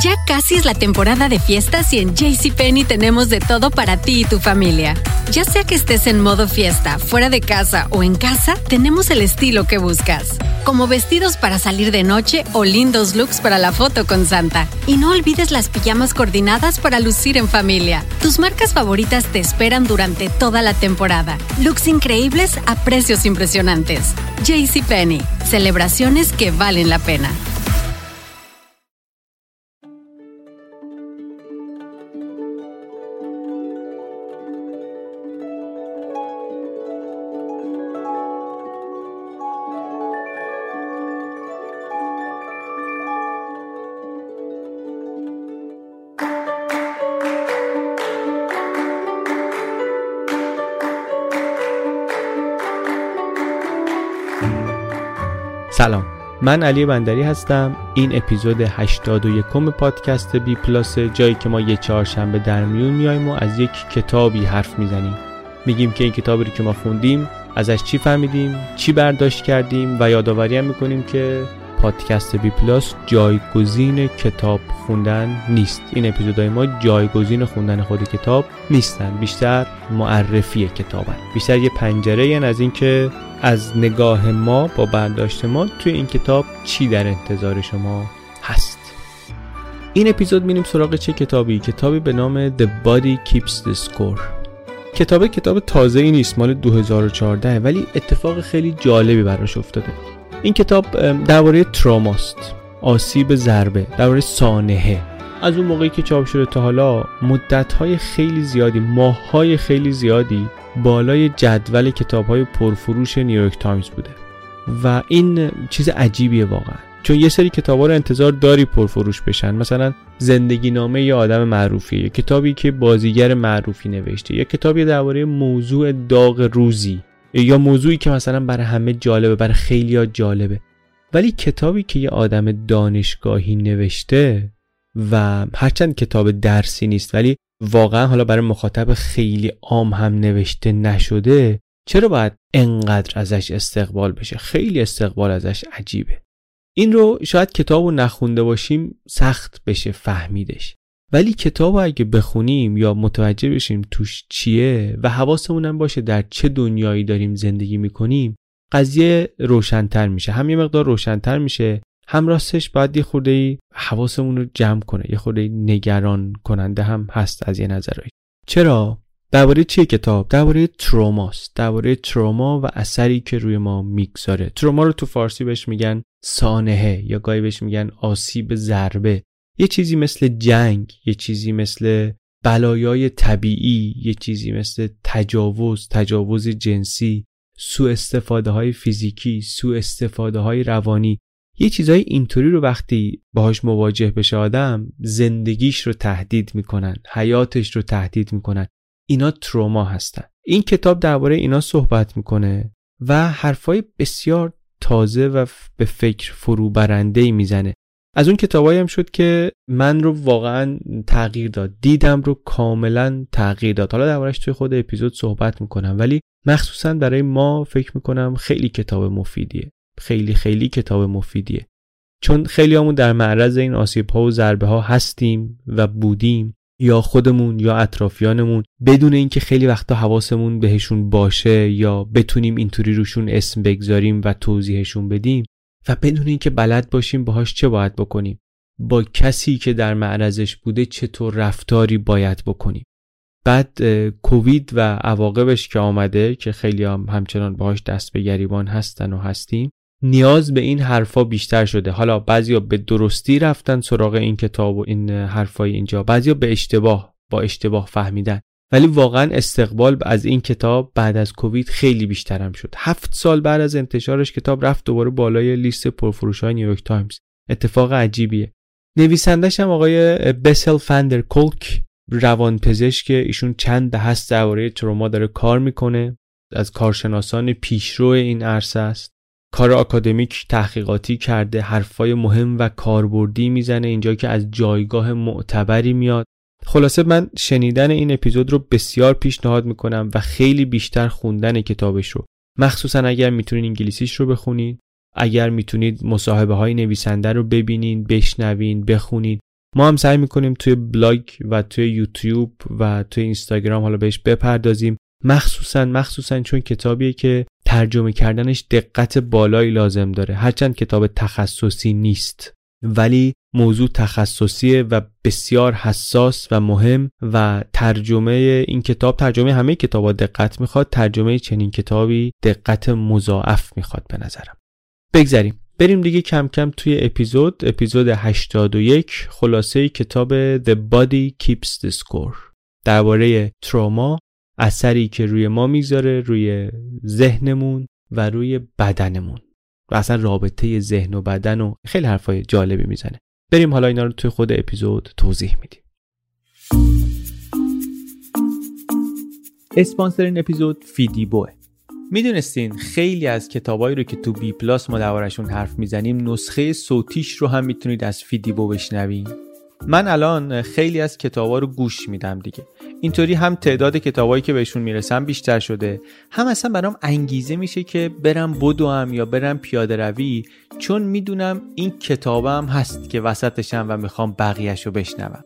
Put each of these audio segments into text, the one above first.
Ya casi es la temporada de fiestas y en JCPenney tenemos de todo para ti y tu familia. Ya sea que estés en modo fiesta, fuera de casa o en casa, tenemos el estilo que buscas. Como vestidos para salir de noche o lindos looks para la foto con Santa. Y no olvides las pijamas coordinadas para lucir en familia. Tus marcas favoritas te esperan durante toda la temporada. Looks increíbles a precios impresionantes. JCPenney. Celebraciones que valen la pena. سلام. من علی بندری هستم. این اپیزود 81 پادکست بی پلاس جایی که ما یه چهارشنبه در میون میایم و از یک کتابی حرف می‌زنیم. میگیم که این کتابی رو که ما خوندیم ازش چی فهمیدیم چی برداشت کردیم و یادآوری هم می‌کنیم که پادکست بی پلاس جایگزین کتاب خوندن نیست. این اپیزودهای ما جایگزین خوندن خود کتاب نیستن. بیشتر معرفی کتابن. بیشتر یه پنجره از اینکه از نگاه ما با برداشت ما توی این کتاب چی در انتظار شما هست. این اپیزود میریم سراغ چه کتابی؟ کتابی به نام The Body Keeps the Score. کتاب کتاب تازه ای نیست مال 2014 ولی اتفاق خیلی جالبی براش افتاده. این کتاب درباره تراماست آسیب ضربه درباره سانحه. از اون موقعی که چاپ شده تا حالا مدت‌های خیلی زیادی ماه‌های خیلی زیادی بالای جدول کتاب‌های پرفروش نیویورک تایمز بوده. و این چیز عجیبیه واقعا. چون یه سری کتابا رو انتظار داری پرفروش بشن. مثلا زندگی نامه یه آدم معروفیه یه کتابی که بازیگر معروفی نوشته یا کتابی درباره موضوع داغ روزی. یا موضوعی که مثلا برای همه جالبه برای خیلی جالبه. ولی کتابی که یه آدم دانشگاهی نوشته و هرچند کتاب درسی نیست ولی واقعا حالا برای مخاطب خیلی عام هم نوشته نشده چرا باید انقدر ازش استقبال بشه؟ خیلی استقبال ازش عجیبه. این رو شاید کتاب رو نخونده باشیم سخت بشه فهمیدش. ولی کتاب اگه بخونیم یا متوجه بشیم توش چیه و حواسمون باشه در چه دنیایی داریم زندگی می‌کنیم قضیه روشنتر میشه. هم یه مقدار روشنتر میشه هم راستش باید یه خورده حواسمون رو جمع کنه یه خورده نگران کننده هم هست از یه نظرهایی. چرا؟ درباره چیه کتاب؟ درباره تروماست. درباره تروما و اثری که روی ما می‌گذاره. تروما رو تو فارسی بهش میگن سانحه یا گاهی بهش میگن آسیب ضربه. یه چیزی مثل جنگ یه چیزی مثل بلایای طبیعی یه چیزی مثل تجاوز تجاوز جنسی سوء استفاده های فیزیکی سوء استفاده های روانی. یه چیزای اینطوری رو وقتی باهاش مواجه بشه آدم زندگیش رو تهدید می‌کنن حیاتش رو تهدید می‌کنن. اینا تروما هستن. این کتاب درباره اینا صحبت می‌کنه و حرفای بسیار تازه و به فکر فرو برنده می‌زنه. از اون کتابایی هم شد که من رو واقعا تغییر داد. دیدم رو کاملا تغییر داد. حالا دربارش توی خود اپیزود صحبت می‌کنم ولی مخصوصا برای ما فکر می‌کنم خیلی کتاب مفیدیه. خیلی خیلی کتاب مفیدیه. چون خیلی همون در معرض این آسیب ها و ضربه ها هستیم و بودیم یا خودمون یا اطرافیانمون بدون اینکه خیلی وقتا حواسمون بهشون باشه یا بتونیم اینطوری روشون اسم بگذاریم و توضیحشون بدیم و بدون اینکه بلد باشیم باهاش چه باید بکنیم؟ با کسی که در معرضش بوده چطور رفتاری باید بکنیم؟ بعد کووید و عواقبش که آمده که خیلی هم همچنان باهاش دست به گریبان هستن و هستیم نیاز به این حرفا بیشتر شده. حالا بعضیا به درستی رفتن سراغ این کتاب و این حرفای اینجا بعضیا به اشتباه با اشتباه فهمیدن. ولی واقعا استقبال از این کتاب بعد از کووید خیلی بیشترم شد. هفت سال بعد از انتشارش کتاب رفت دوباره بالای لیست پرفروش های نیویورک تایمز. اتفاق عجیبیه. نویسندش هم آقای بسل ون در کولک روانپزشک ایشون چند دهه‌ست درباره تروما داره کار می‌کنه. از کارشناسان پیشرو این عرصه است. کار آکادمیک تحقیقاتی کرده حرفای مهم و کاربردی می‌زنه اینجا که از جایگاه معتبری میاد. خلاصه من شنیدن این اپیزود رو بسیار پیشنهاد می‌کنم و خیلی بیشتر خوندن کتابش رو. مخصوصا اگر می‌تونید انگلیسیش رو بخونید اگر می‌تونید مصاحبه های نویسنده رو ببینین بشنوین بخونید ما هم سعی می‌کنیم توی بلاگ و توی یوتیوب و توی اینستاگرام حالا بهش بپردازیم. مخصوصا مخصوصا چون کتابیه که ترجمه کردنش دقت بالایی لازم داره. هرچند کتاب تخصصی نیست. ولی موضوع تخصصیه و بسیار حساس و مهم و ترجمه این کتاب ترجمه همه کتاب دقت می‌خواد ترجمه چنین کتابی دقت مضاعف می‌خواد به نظرم. بگذریم. بریم دیگه کم کم توی اپیزود. اپیزود 81 خلاصه کتاب The Body Keeps the Score. درباره تروما اثری که روی ما می‌ذاره روی ذهنمون و روی بدنمون. و اصلا رابطه ذهن و بدن و خیلی حرفای جالبی می‌زنه. بریم حالا اینا رو توی خود اپیزود توضیح میدیم. اسپانسر این اپیزود فیدیبوه می‌دونستین خیلی از کتابایی رو که تو بی پلاس ما دربارشون حرف می‌زنیم نسخه صوتیش رو هم می‌تونید از فیدیبو بشنوین. من الان خیلی از کتابا رو گوش میدم دیگه. اینطوری هم تعداد کتابایی که بهشون می‌رسم بیشتر شده. هم اصلا برام انگیزه میشه که برم بدوم یا برم پیاده روی چون می‌دونم این کتابم هست که وسطشم و می‌خوام بقیهش رو بشنوم.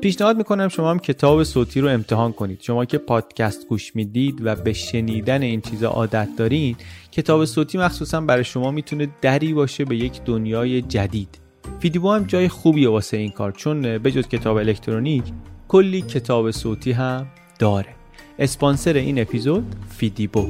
پیشنهاد می‌کنم شما هم کتاب صوتی رو امتحان کنید. شما که پادکست گوش می‌دید و به شنیدن این چیزا عادت دارین کتاب صوتی مخصوصا برای شما می‌تونه دری باشه به یک دنیای جدید. فیدیو هم جای خوبیه واسه این کار چون بجز کتاب الکترونیک کلی کتاب صوتی هم داره. اسپانسر این اپیزود فیدیبو.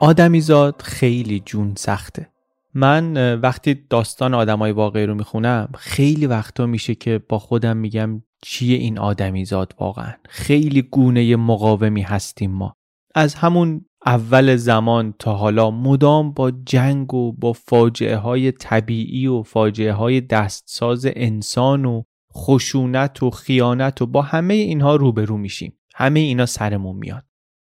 آدمیزاد خیلی جون سخته. من وقتی داستان آدمای واقعی رو می‌خونم خیلی وقتا میشه که با خودم میگم چیه این آدمیزاد واقعا. خیلی گونه مقاومی هستیم ما. از همون اول زمان تا حالا مدام با جنگ و با فاجعه های طبیعی و فاجعه های دستساز انسان و خشونت و خیانت و با همه اینها روبرو میشیم. همه اینا سرمون میاد.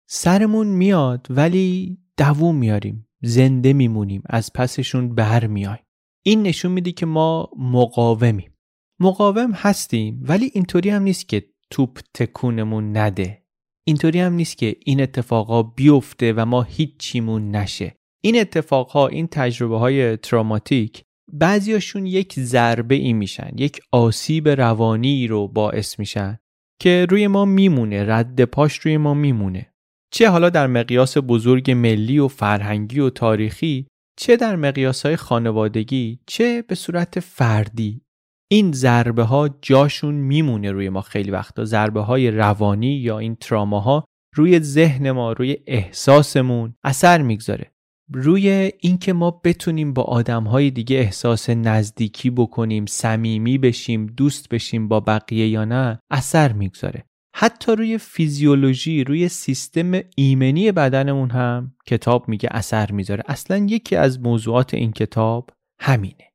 سرمون میاد ولی دووم میاریم. زنده میمونیم از پسشون بر میایم این نشون میده که ما مقاومیم. مقاوم هستیم ولی اینطوری هم نیست که توپ تکونمون نده. اینطوری هم نیست که این اتفاقا بیفته و ما هیچیمون نشه. این اتفاقها این تجربه های تراماتیک بعضیاشون یک ضربه ای میشن یک آسیب روانی رو باعث میشن که روی ما میمونه رد پاش روی ما میمونه. چه حالا در مقیاس بزرگ ملی و فرهنگی و تاریخی چه در مقیاس های خانوادگی چه به صورت فردی. این ضربه ها جاشون میمونه روی ما خیلی وقتا. ضربه های روانی یا این تراماها روی ذهن ما روی احساسمون اثر می‌گذاره. روی اینکه ما بتونیم با آدم های دیگه احساس نزدیکی بکنیم صمیمی بشیم دوست بشیم با بقیه یا نه اثر می‌گذاره. حتی روی فیزیولوژی روی سیستم ایمنی بدنمون هم کتاب میگه اثر می‌ذاره. اصلا یکی از موضوعات این کتاب همینه.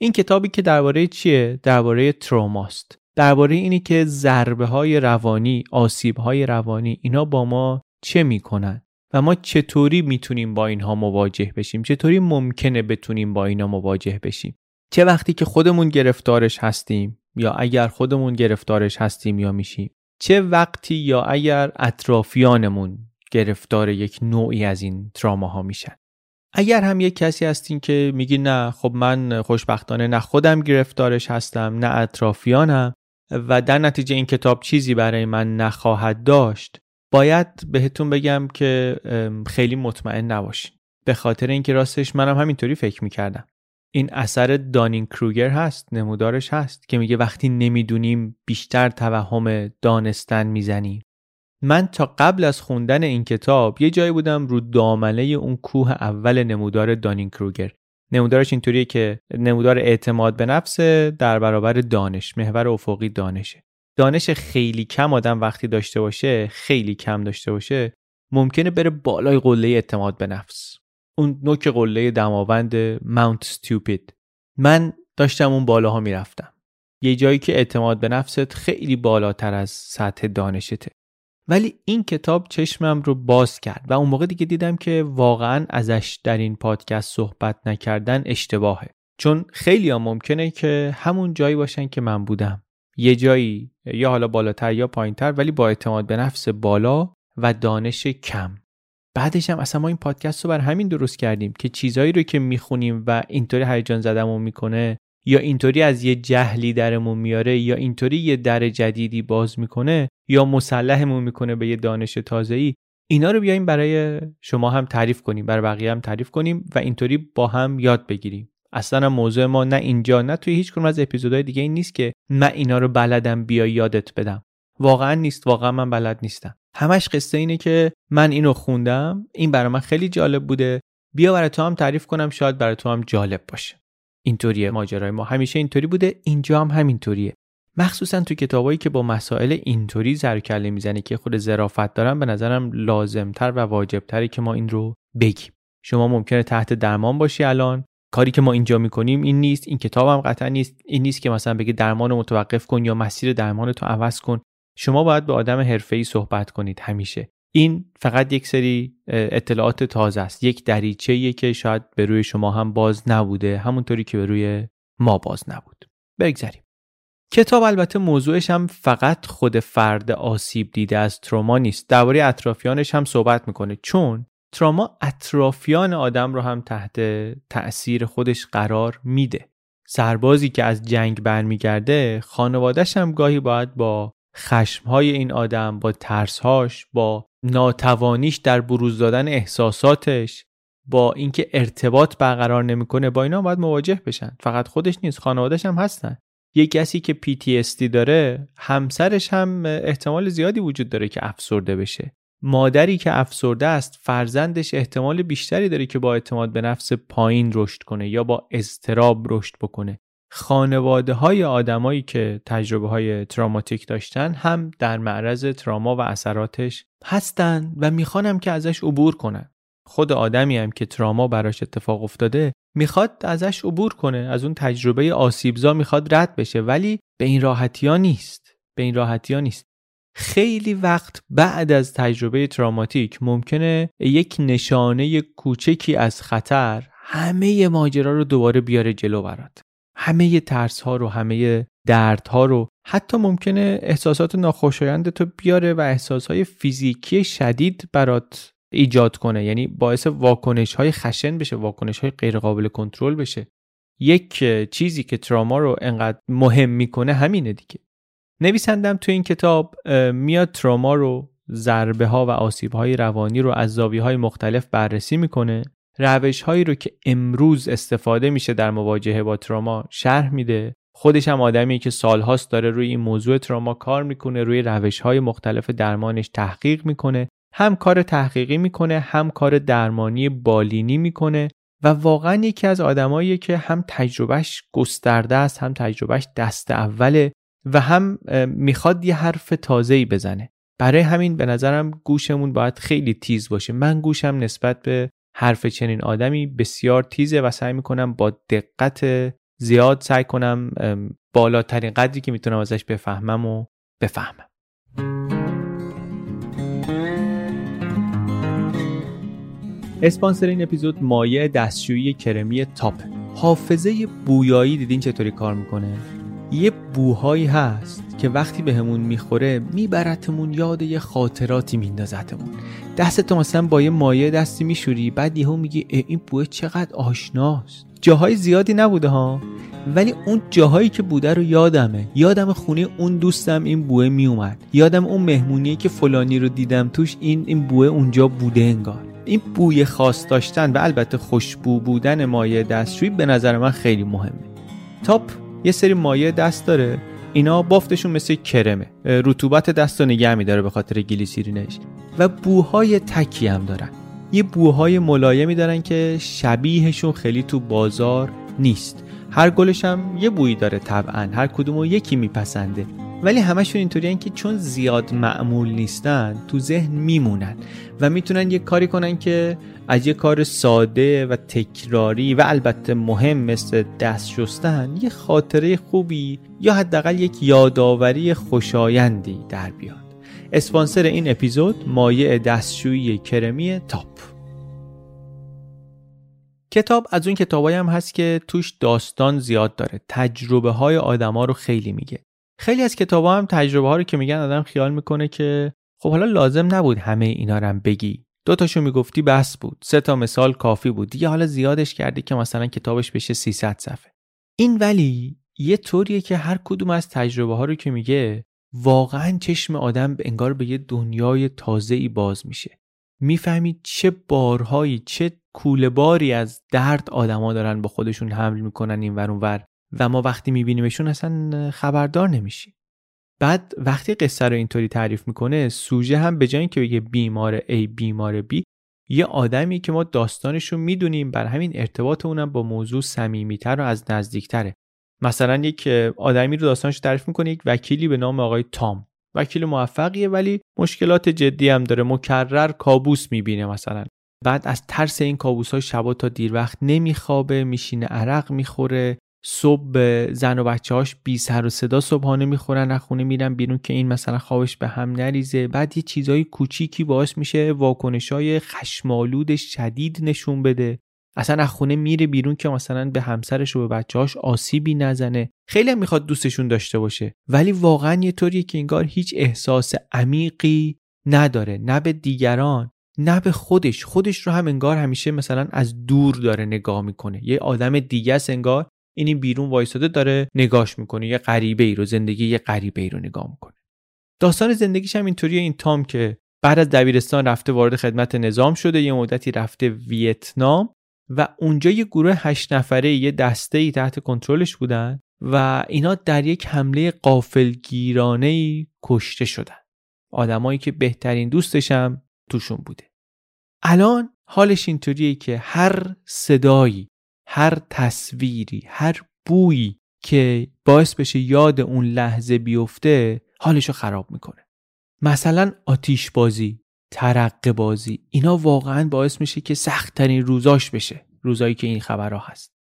این کتابی که درباره چیه؟ درباره تروماست. درباره اینی که ضربه های روانی آسیب های روانی اینا با ما چه می‌کنن و ما چطوری می‌تونیم با اینها مواجه بشیم؟ چطوری ممکنه بتونیم با اینا مواجه بشیم؟ چه وقتی که خودمون گرفتارش هستیم یا اگر خودمون گرفتارش هستیم یا میشیم؟ چه وقتی یا اگر اطرافیانمون گرفتار یک نوعی از این تراما میشن. اگر هم یک کسی هستین که میگی نه خب من خوشبختانه نه خودم گرفتارش هستم نه اطرافیانم و در نتیجه این کتاب چیزی برای من نخواهد داشت باید بهتون بگم که خیلی مطمئن نباشین. به خاطر اینکه راستش منم همینطوری فکر می‌کردم. این اثر دانین کروگر هست نمودارش هست که میگه وقتی نمی‌دونیم بیشتر توهم دانستن می‌زنیم. من تا قبل از خوندن این کتاب یه جایی بودم رو دامنه اون کوه اول نمودار دانین کروگر نمودارش اینطوریه که نمودار اعتماد به نفس در برابر دانش محور افقی دانشه. دانش خیلی کم آدم وقتی داشته باشه خیلی کم داشته باشه ممکنه بره بالای قله اعتماد به نفس. اون نوک قله دماوند ماونت ستوپید من داشتم اون بالاها می‌رفتم. یه جایی که اعتماد به نفست خیلی بالاتر از سطح دانشته. ولی این کتاب چشمم رو باز کرد و اون موقع دیگه دیدم که واقعا ازش در این پادکست صحبت نکردن اشتباهه. چون خیلی ها ممکنه که همون جایی باشن که من بودم. یه جایی یا حالا بالاتر یا پایینتر ولی با اعتماد به نفس بالا و دانش کم. بعدش هم اصلا ما این پادکست رو بر همین درست کردیم که چیزهایی رو که می‌خونیم و اینطوری هیجان زدمون می‌کنه یا اینطوری از یه جهلی درمون میاره یا اینطوری یه در جدیدی باز می‌کنه یا مسلحمون می‌کنه به یه دانش تازه‌ای اینا رو بیایم برای شما هم تعریف کنیم برای بقیه هم تعریف کنیم و اینطوری با هم یاد بگیریم. اصلا موضوع ما نه اینجا نه توی هیچ کنم از اپیزودهای دیگه این نیست که من اینا رو بلدم بیا یادت بدم. واقعا نیست واقعا من بلد نیستم. همش قصه اینه که من اینو خوندم این برای من خیلی جالب بوده. بیا برای تو هم تعریف کنم شاید برای تو هم جالب باشه. اینطوریه ماجرای ما. همیشه اینطوری بوده اینجا هم همینطوریه. مخصوصا تو کتابایی که با مسائل اینطوری زرکله می‌زنه که خود ظرافت دارن به نظرم لازمتر و واجبتره که ما این رو بگیم. شما ممکنه تحت درمان باشی الان. کاری که ما اینجا می‌کنیم این نیست این کتاب هم قطعا نیست. این نیست که مثلا بگی درمان متوقف کن یا مسیر درمان تو عوض کن. شما باید به آدم حرفه‌ای صحبت کنید همیشه. این فقط یک سری اطلاعات تازه است. یک دریچه‌ایه که شاید به روی شما هم باز نبوده همونطوری که به روی ما باز نبود. بگذریم کتاب البته موضوعش هم فقط خود فرد آسیب دیده از تروما نیست. درباره اطرافیانش هم صحبت می‌کنه. چون تراما اطرافیان آدم رو هم تحت تأثیر خودش قرار میده. سربازی که از جنگ برمیگرده خانوادش هم گاهی باید با خشمهای این آدم با ترسهاش با ناتوانیش در بروز دادن احساساتش با اینکه ارتباط برقرار نمی‌کنه با اینا باید مواجه بشن. فقط خودش نیست خانوادش هم هستن. یه کسی که PTSD داره همسرش هم احتمال زیادی وجود داره که افسرده بشه. مادری که افسرده است فرزندش احتمال بیشتری داره که با اعتماد به نفس پایین رشد کنه یا با اضطراب رشد بکنه. خانواده های آدمایی که تجربه های تراماتیک داشتن هم در معرض تراما و اثراتش هستن و می‌خوانم که ازش عبور کنن. خود آدمی هم که تراما براش اتفاق افتاده می‌خواد ازش عبور کنه از اون تجربه آسیبزا می‌خواد رد بشه ولی به این راحتی ها نیست. به این راحتی ها نیست. خیلی وقت بعد از تجربه تراماتیک ممکنه یک نشانه کوچکی از خطر همه ماجرا رو دوباره بیاره جلو برات. همه ترس ها رو همه درد ها رو حتی ممکنه احساسات ناخوشایند تو بیاره و احساس های فیزیکی شدید برات ایجاد کنه. یعنی باعث واکنش های خشن بشه واکنش های غیر قابل کنترل بشه. یک چیزی که تراما رو انقدر مهم می‌کنه همینه دیگه. نویسندم تو این کتاب میاد تراما رو ضربه ها و آسیب های روانی رو از زاویه های مختلف بررسی می‌کنه. روش هایی رو که امروز استفاده میشه در مواجهه با تراما شرح میده. خودش هم آدمی که سالهاست داره روی این موضوع تراما کار می‌کنه روی روش های مختلف درمانش تحقیق می‌کنه. هم کار تحقیقی می‌کنه هم کار درمانی بالینی می‌کنه و واقعا یکی از آدمایی که هم تجربهش گسترده است هم تجربهش دست اوله و هم می‌خواد یه حرف تازه‌ای بزنه. برای همین به نظرم گوشمون باید خیلی تیز باشه. من گوشم نسبت به حرف چنین آدمی بسیار تیزه و سعی می‌کنم با دقت زیاد سعی کنم بالاترین قدری که می‌تونم ازش بفهمم و بفهمم. اسپانسر این اپیزود مایع دستشویی کرمی تاپ. حافظه بویایی دیدین چطوری کار می‌کنه؟ یه بوهایی هست که وقتی بهمون می‌خوره میبرتمون یاد یه خاطراتی میندازتمون. دست تو مثلا با یه مایه دستی میشوری بعد یهو میگی این بوه چقدر آشناست. جاهای زیادی نبوده ها. ولی اون جاهایی که بوده رو یادمه. یادم خونه اون دوستم این بوه میومد. یادم اون مهمونیه که فلانی رو دیدم توش این این بوه اونجا بوده انگار. این بوی خاص داشتن و البته خوشبو بودن مایه دستشویی به نظر من خیلی مهمه. تاپ یه سری مایه دست داره. اینا بافتشون مثل کرمه. رطوبت دست رو نگه میداره به خاطر گلیسیرینش. و بوهای تکی هم دارن. یه بوهای ملایمی دارن که شبیهشون خیلی تو بازار نیست. هر گلش هم یه بویی داره طبعا. هر کدومو یکی میپسنده. ولی همشون اینطوری که چون زیاد معمول نیستن تو ذهن میمونن و می‌تونن یه کاری کنن که از یه کار ساده و تکراری و البته مهم مثل دست شستن یه خاطره خوبی یا حداقل یک یادآوری خوشایندی در بیاد. اسپانسر این اپیزود مایع دستشویی کرمی تاپ. کتاب از اون کتابایی هم هست که توش داستان زیاد داره. تجربه های آدما رو خیلی میگه. خیلی از کتاب هم تجربه ها رو که میگن آدم خیال می‌کنه که خب حالا لازم نبود همه اینا رو بگی. دو تاشو می‌گفتی بس بود. سه تا مثال کافی بود. دیگه حالا زیادش کردی که مثلا کتابش بشه 300 صفحه. این ولی یه طوریه که هر کدوم از تجربه ها رو که میگه واقعا چشم آدم انگار به یه دنیای تازه ای باز میشه. می‌فهمید چه بارهایی چه کوله باری از درد آدما دارن با خودشون حمل می‌کنن این ور و ما وقتی میبینیمشون اصلا خبردار نمیشیم. بعد وقتی قصه رو اینطوری تعریف می‌کنه سوژه هم به جای اینکه بگه بیمار A بیمار B یه آدمی که ما داستانش رو می‌دونیم بر همین ارتباط اونم با موضوع صمیمیتر و از نزدیکتره. مثلا یک آدمی رو داستانش تعریف می‌کنه یک وکیلی به نام آقای تام. وکیل موفقیه ولی مشکلات جدی هم داره مکرر کابوس می‌بینه مثلا. بعد از ترس این کابوس های شبا تا دیر وقت نمیخوابه میشینه عرق می‌خوره. صبح زن و بچه هاش بی سر و صدا صبحانه می‌خورن از خونه میرن بیرون که این مثلا خوابش به هم نریزه. بعد یه چیزای کوچیکی باعث میشه واکنش های خشمالود شدید نشون بده. اصلا از خونه میره بیرون که مثلا به همسرش و به بچه‌هاش آسیبی نزنه. خیلی هم می‌خواد دوستشون داشته باشه. ولی واقعا یه طوریه که انگار هیچ احساس عمیقی نداره. نه به دیگران نه به خودش. خودش رو هم انگار همیشه مثلا از دور داره نگاه می‌کنه. یه آدم دیگه است انگار اینی بیرون وایساده داره نگاش می‌کنه. یه غریبه ای رو زندگی یه غریبه ای رو نگاه می‌کنه. داستان زندگیش هم اینطوریه. این تام که بعد از دبیرستان رفته وارد خدمت نظام شده یه مدتی رفته ویتنام و اونجا یه گروه هشت نفره یه دسته ای تحت کنترلش بودن و اینا در یک حمله قافلگیرانه ای کشته شدن. آدمایی که بهترین دوستشم توشون بوده. الان حالش اینطوریه که هر صدایی هر تصویری هر بویی که باعث بشه یاد اون لحظه بیفته حالشو خراب می‌کنه. مثلا آتیش بازی ترقه بازی اینا واقعا باعث میشه که سختترین روزاش بشه روزایی که این خبرها هست.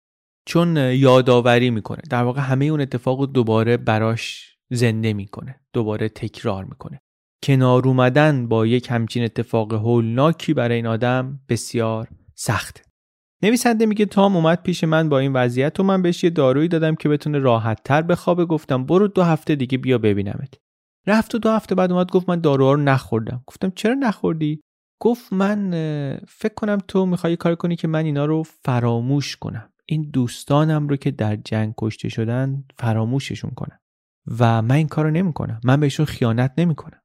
چون یادآوری می‌کنه. در واقع همه اون اتفاق دوباره براش زنده می‌کنه دوباره تکرار می‌کنه. کنار اومدن با یک همچین اتفاق هولناکی برای این آدم بسیار سخته. نویسنده میگه تام اومد پیش من با این وضعیت و من بهش یه دارویی دادم که بتونه راحت تر بخوابه گفتم برو دو هفته دیگه بیا ببینمت. رفت و دو هفته بعد اومد گفت من داروها رو نخوردم. گفتم چرا نخوردی؟ گفت من فکر کنم تو می‌خوای کار کنی که من اینا رو فراموش کنم. این دوستانم رو که در جنگ کشته شدن فراموششون کنم. و من این کارو نمی‌کنم. من بهشون خیانت نمی‌کنم.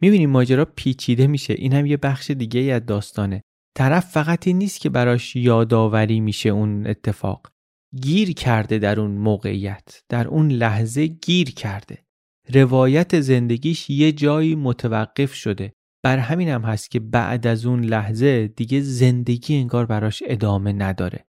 می‌بینیم ماجرا پیچیده میشه. این هم یه بخش دیگه از داستانه. طرف فقط این نیست که براش یادآوری میشه اون اتفاق. گیر کرده در اون موقعیت در اون لحظه گیر کرده. روایت زندگیش یه جایی متوقف شده. بر همین هم هست که بعد از اون لحظه دیگه زندگی انگار براش ادامه نداره.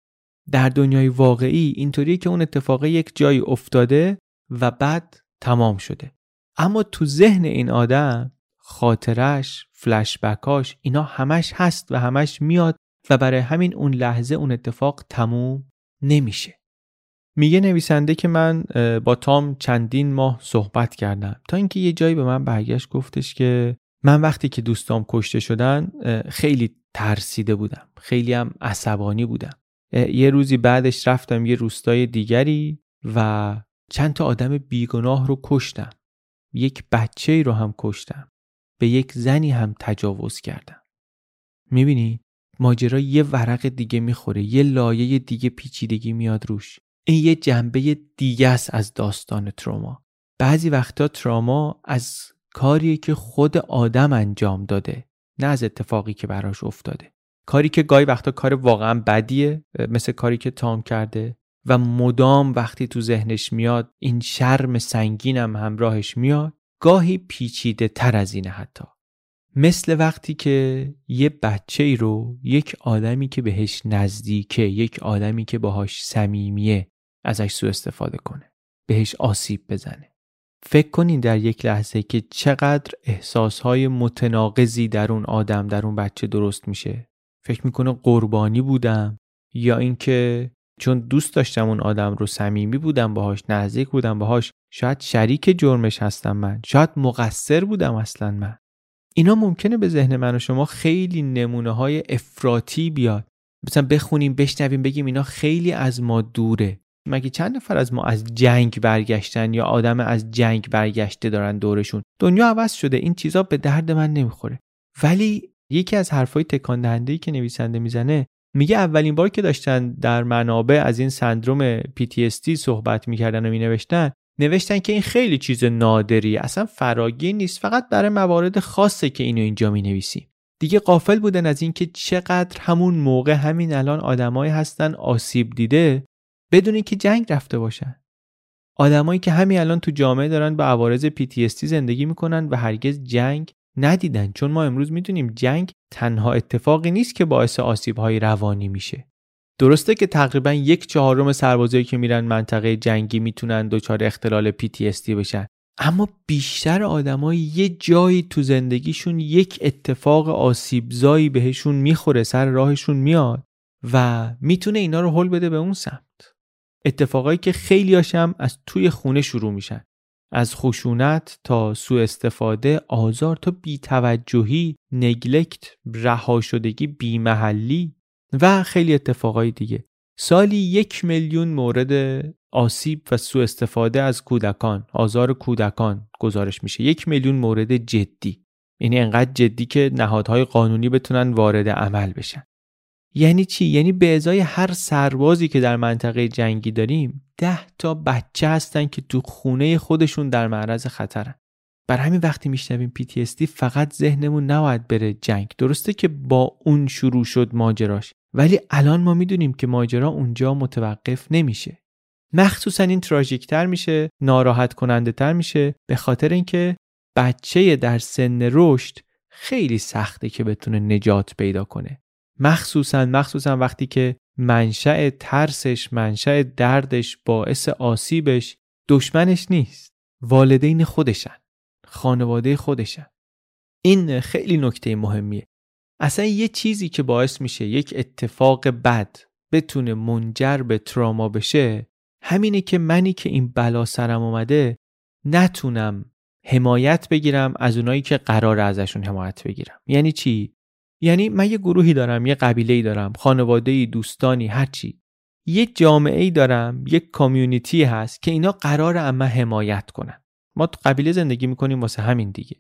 در دنیای واقعی اینطوریه که اون اتفاق یک جایی افتاده و بعد تمام شده. اما تو ذهن این آدم خاطرش فلشبکاش اینا همش هست و همش میاد و برای همین اون لحظه اون اتفاق تموم نمیشه. میگه نویسنده که من با تام چندین ماه صحبت کردم. تا اینکه یه جایی به من برگشت گفتش که من وقتی که دوستام کشته شدن خیلی ترسیده بودم. خیلی هم عصبانی بودم. یه روزی بعدش رفتم یه روستای دیگری و چند تا آدم بیگناه رو کشتم. یک بچه رو هم کشتم. به یک زنی هم تجاوز کردم می‌بینی؟ ماجرا یه ورق دیگه می‌خوره یه لایه دیگه پیچیدگی میاد روش. این یه جنبه دیگه است از داستان تروما. بعضی وقتا تراما از کاریه که خود آدم انجام داده نه از اتفاقی که براش افتاده. کاری که گاهی وقتا کار واقعا بدیه مثل کاری که تام کرده و مدام وقتی تو ذهنش میاد این شرم سنگینم همراهش میاد. گاهی پیچیده تر از اینه حتی. مثل وقتی که یه بچه ای رو یک آدمی که بهش نزدیکه یک آدمی که باهاش صمیمیه ازش سوء استفاده کنه بهش آسیب بزنه. فکر کنین در یک لحظه که چقدر احساسهای متناقضی در اون آدم در اون بچه درست میشه. فکر می‌کنه قربانی بودم یا اینکه چون دوست داشتم اون آدم رو صمیمی بودم باهاش نزدیک بودم باهاش شاید شریک جرمش هستم من شاید مقصر بودم اصلا من. اینا ممکنه به ذهن من و شما خیلی نمونه های افراطی بیاد. مثلا بخونیم بشنویم بگیم اینا خیلی از ما دوره. مگه چند نفر از ما از جنگ برگشتن یا آدم از جنگ برگشته دارن دورشون؟ دنیا عوض شده این چیزا به درد من نمی‌خوره. ولی یکی از حرفای تکان دهنده که نویسنده می‌زنه میگه اولین بار که داشتن در منابع از این سندروم PTSD صحبت می‌کردن و مینوشتن نوشتن که این خیلی چیز نادری اصلا فراگیر نیست فقط برای موارد خاصه که اینو اینجا می نویسیم دیگه قافل بودن از اینکه چقدر همون موقع همین الان آدمایی هستن آسیب دیده بدون که جنگ رفته باشن. آدمایی که همین الان تو جامعه دارن با عوارض PTSD زندگی می‌کنن و هرگز جنگ ندیدن چون ما امروز می‌دونیم جنگ تنها اتفاقی نیست که باعث آسیبهای روانی میشه. درسته که تقریبا یک چهارم سربازایی که میرن منطقه جنگی می‌تونن دچار اختلال PTSD بشن. اما بیشتر آدمای یه جایی تو زندگیشون یک اتفاق آسیبزایی بهشون می‌خوره سر راهشون میاد و می‌تونه اینا رو حل بده به اون سمت. اتفاقایی که خیلی هاشم از توی خونه شروع میشن. از خشونت تا سوء استفاده آزار تا بیتوجهی نگلکت رها شدگی بیمحلی و خیلی اتفاقای دیگه. سالی یک میلیون مورد آسیب و سوء استفاده از کودکان آزار کودکان گزارش میشه. یک میلیون مورد جدی. یعنی انقدر جدی که نهادهای قانونی بتونن وارد عمل بشن. یعنی چی؟ یعنی به ازای هر سربازی که در منطقه جنگی داریم ده تا بچه هستن که تو خونه خودشون در معرض خطرن. بر همین وقتی میشنویم PTSD فقط ذهنمون نباید بره جنگ. درسته که با اون شروع شد ماجراش ولی الان ما می‌دونیم که ماجرا اونجا متوقف نمیشه. مخصوصا این تراژیکتر میشه ناراحت کننده تر میشه به خاطر اینکه بچه در سن رشد خیلی سخته که بتونه نجات پیدا کنه. مخصوصا مخصوصا وقتی که منشأ ترسش منشأ دردش باعث آسیبش دشمنش نیست. والدین خودشن خانواده خودشن. این خیلی نکته مهمیه. اصلا یه چیزی که باعث میشه یک اتفاق بد بتونه منجر به تراما بشه همینه که منی که این بلا سرم اومده نتونم حمایت بگیرم از اونایی که قرار ازشون حمایت بگیرم. یعنی چی؟ یعنی من یه گروهی دارم یه قبیله دارم خانواده ای دوستانی هرچی یه جامعه دارم یک کامیونیتی هست که اینا قرار اما حمایت کنن. ما تو قبیله زندگی می‌کنیم واسه همین دیگه.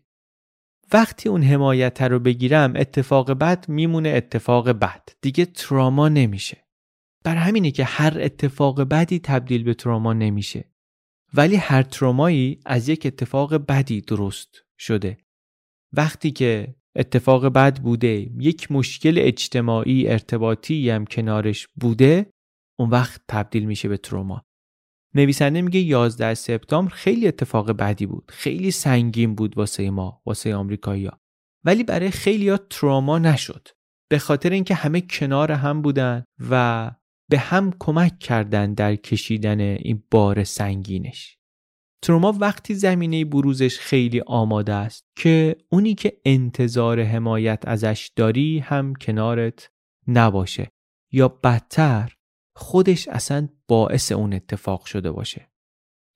وقتی اون حمایت رو بگیرم اتفاق بد میمونه اتفاق بد. دیگه تراما نمیشه. بر همینه که هر اتفاق بدی تبدیل به تراما نمیشه. ولی هر ترامایی از یک اتفاق بدی درست شده. وقتی که اتفاق بد بوده. یک مشکل اجتماعی ارتباطی هم کنارش بوده اون وقت تبدیل میشه به تروما. نویسنده میگه 11 سپتامبر خیلی اتفاق بدی بود. خیلی سنگین بود واسه ما واسه آمریکایی‌ها. ولی برای خیلی تروما نشد. به خاطر اینکه همه کنار هم بودن و به هم کمک کردن در کشیدن این بار سنگینش. تروما وقتی زمینه بروزش خیلی آماده است که اونی که انتظار حمایت ازش داری هم کنارت نباشه یا بدتر خودش اصلا باعث اون اتفاق شده باشه.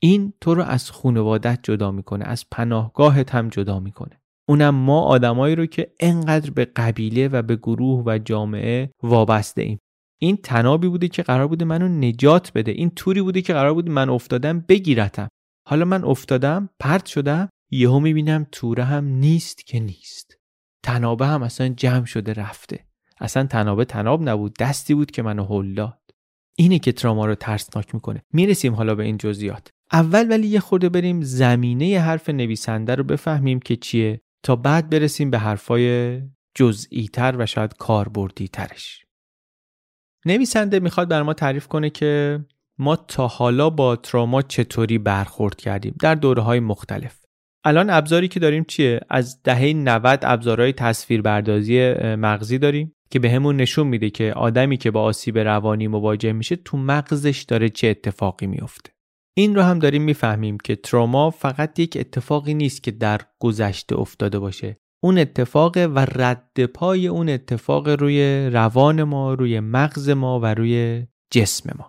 این تو رو از خانوادت جدا می‌کنه از پناهگاهت هم جدا می‌کنه. اونم ما آدمایی رو که انقدر به قبیله و به گروه و جامعه وابسته ایم. این تنابی بوده که قرار بوده منو نجات بده این توری بوده که قرار بود من افتادم بگیرتم. حالا من افتادم پرت شدم یهو می‌بینم توره هم نیست که نیست. تنابه هم اصلا جمع شده رفته. اصلا تنابه تناب نبود دستی بود که منو هل داد. اینه که تراما رو ترسناک می‌کنه. می‌رسیم حالا به این جزئیات. اول ولی یه خورده بریم زمینه حرف نویسنده رو بفهمیم که چیه تا بعد برسیم به حرفای جزئی تر و شاید کاربردی ترش نویسنده می‌خواد بر ما تعریف کنه که ما تا حالا با تراما چطوری برخورد کردیم؟ در دوره های مختلف. الان ابزاری که داریم چیه؟ از دهه 90 ابزارهای تصویربرداری مغزی داریم که به همون نشون میده که آدمی که با آسیب روانی مواجه میشه تو مغزش داره چه اتفاقی میفته. این رو هم داریم می‌فهمیم که تروما فقط یک اتفاقی نیست که در گذشته افتاده باشه. اون اتفاق و رد پای اون اتفاق روی روان ما روی مغز ما و روی جسم ما.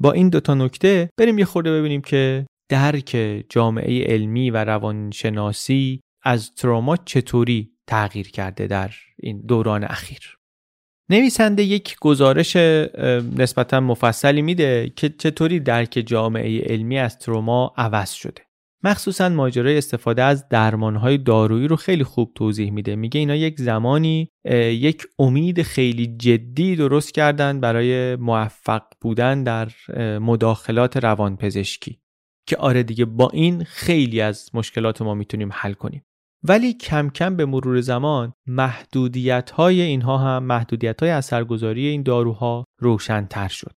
با این دوتا نکته بریم یه خورده ببینیم که درک جامعه علمی و روانشناسی از تروما چطوری تغییر کرده در این دوران اخیر. نویسنده یک گزارش نسبتا مفصلی میده که چطوری درک جامعه علمی از تروما عوض شده. مخصوصا ماجرای استفاده از درمانهای دارویی رو خیلی خوب توضیح میده. میگه اینا یک زمانی یک امید خیلی جدی درست کردن برای موفق بودن در مداخلات روانپزشکی. که آره دیگه با این خیلی از مشکلات ما می‌تونیم حل کنیم. ولی کم کم به مرور زمان محدودیت های اینها هم محدودیت های اثرگذاری این داروها روشنتر شد.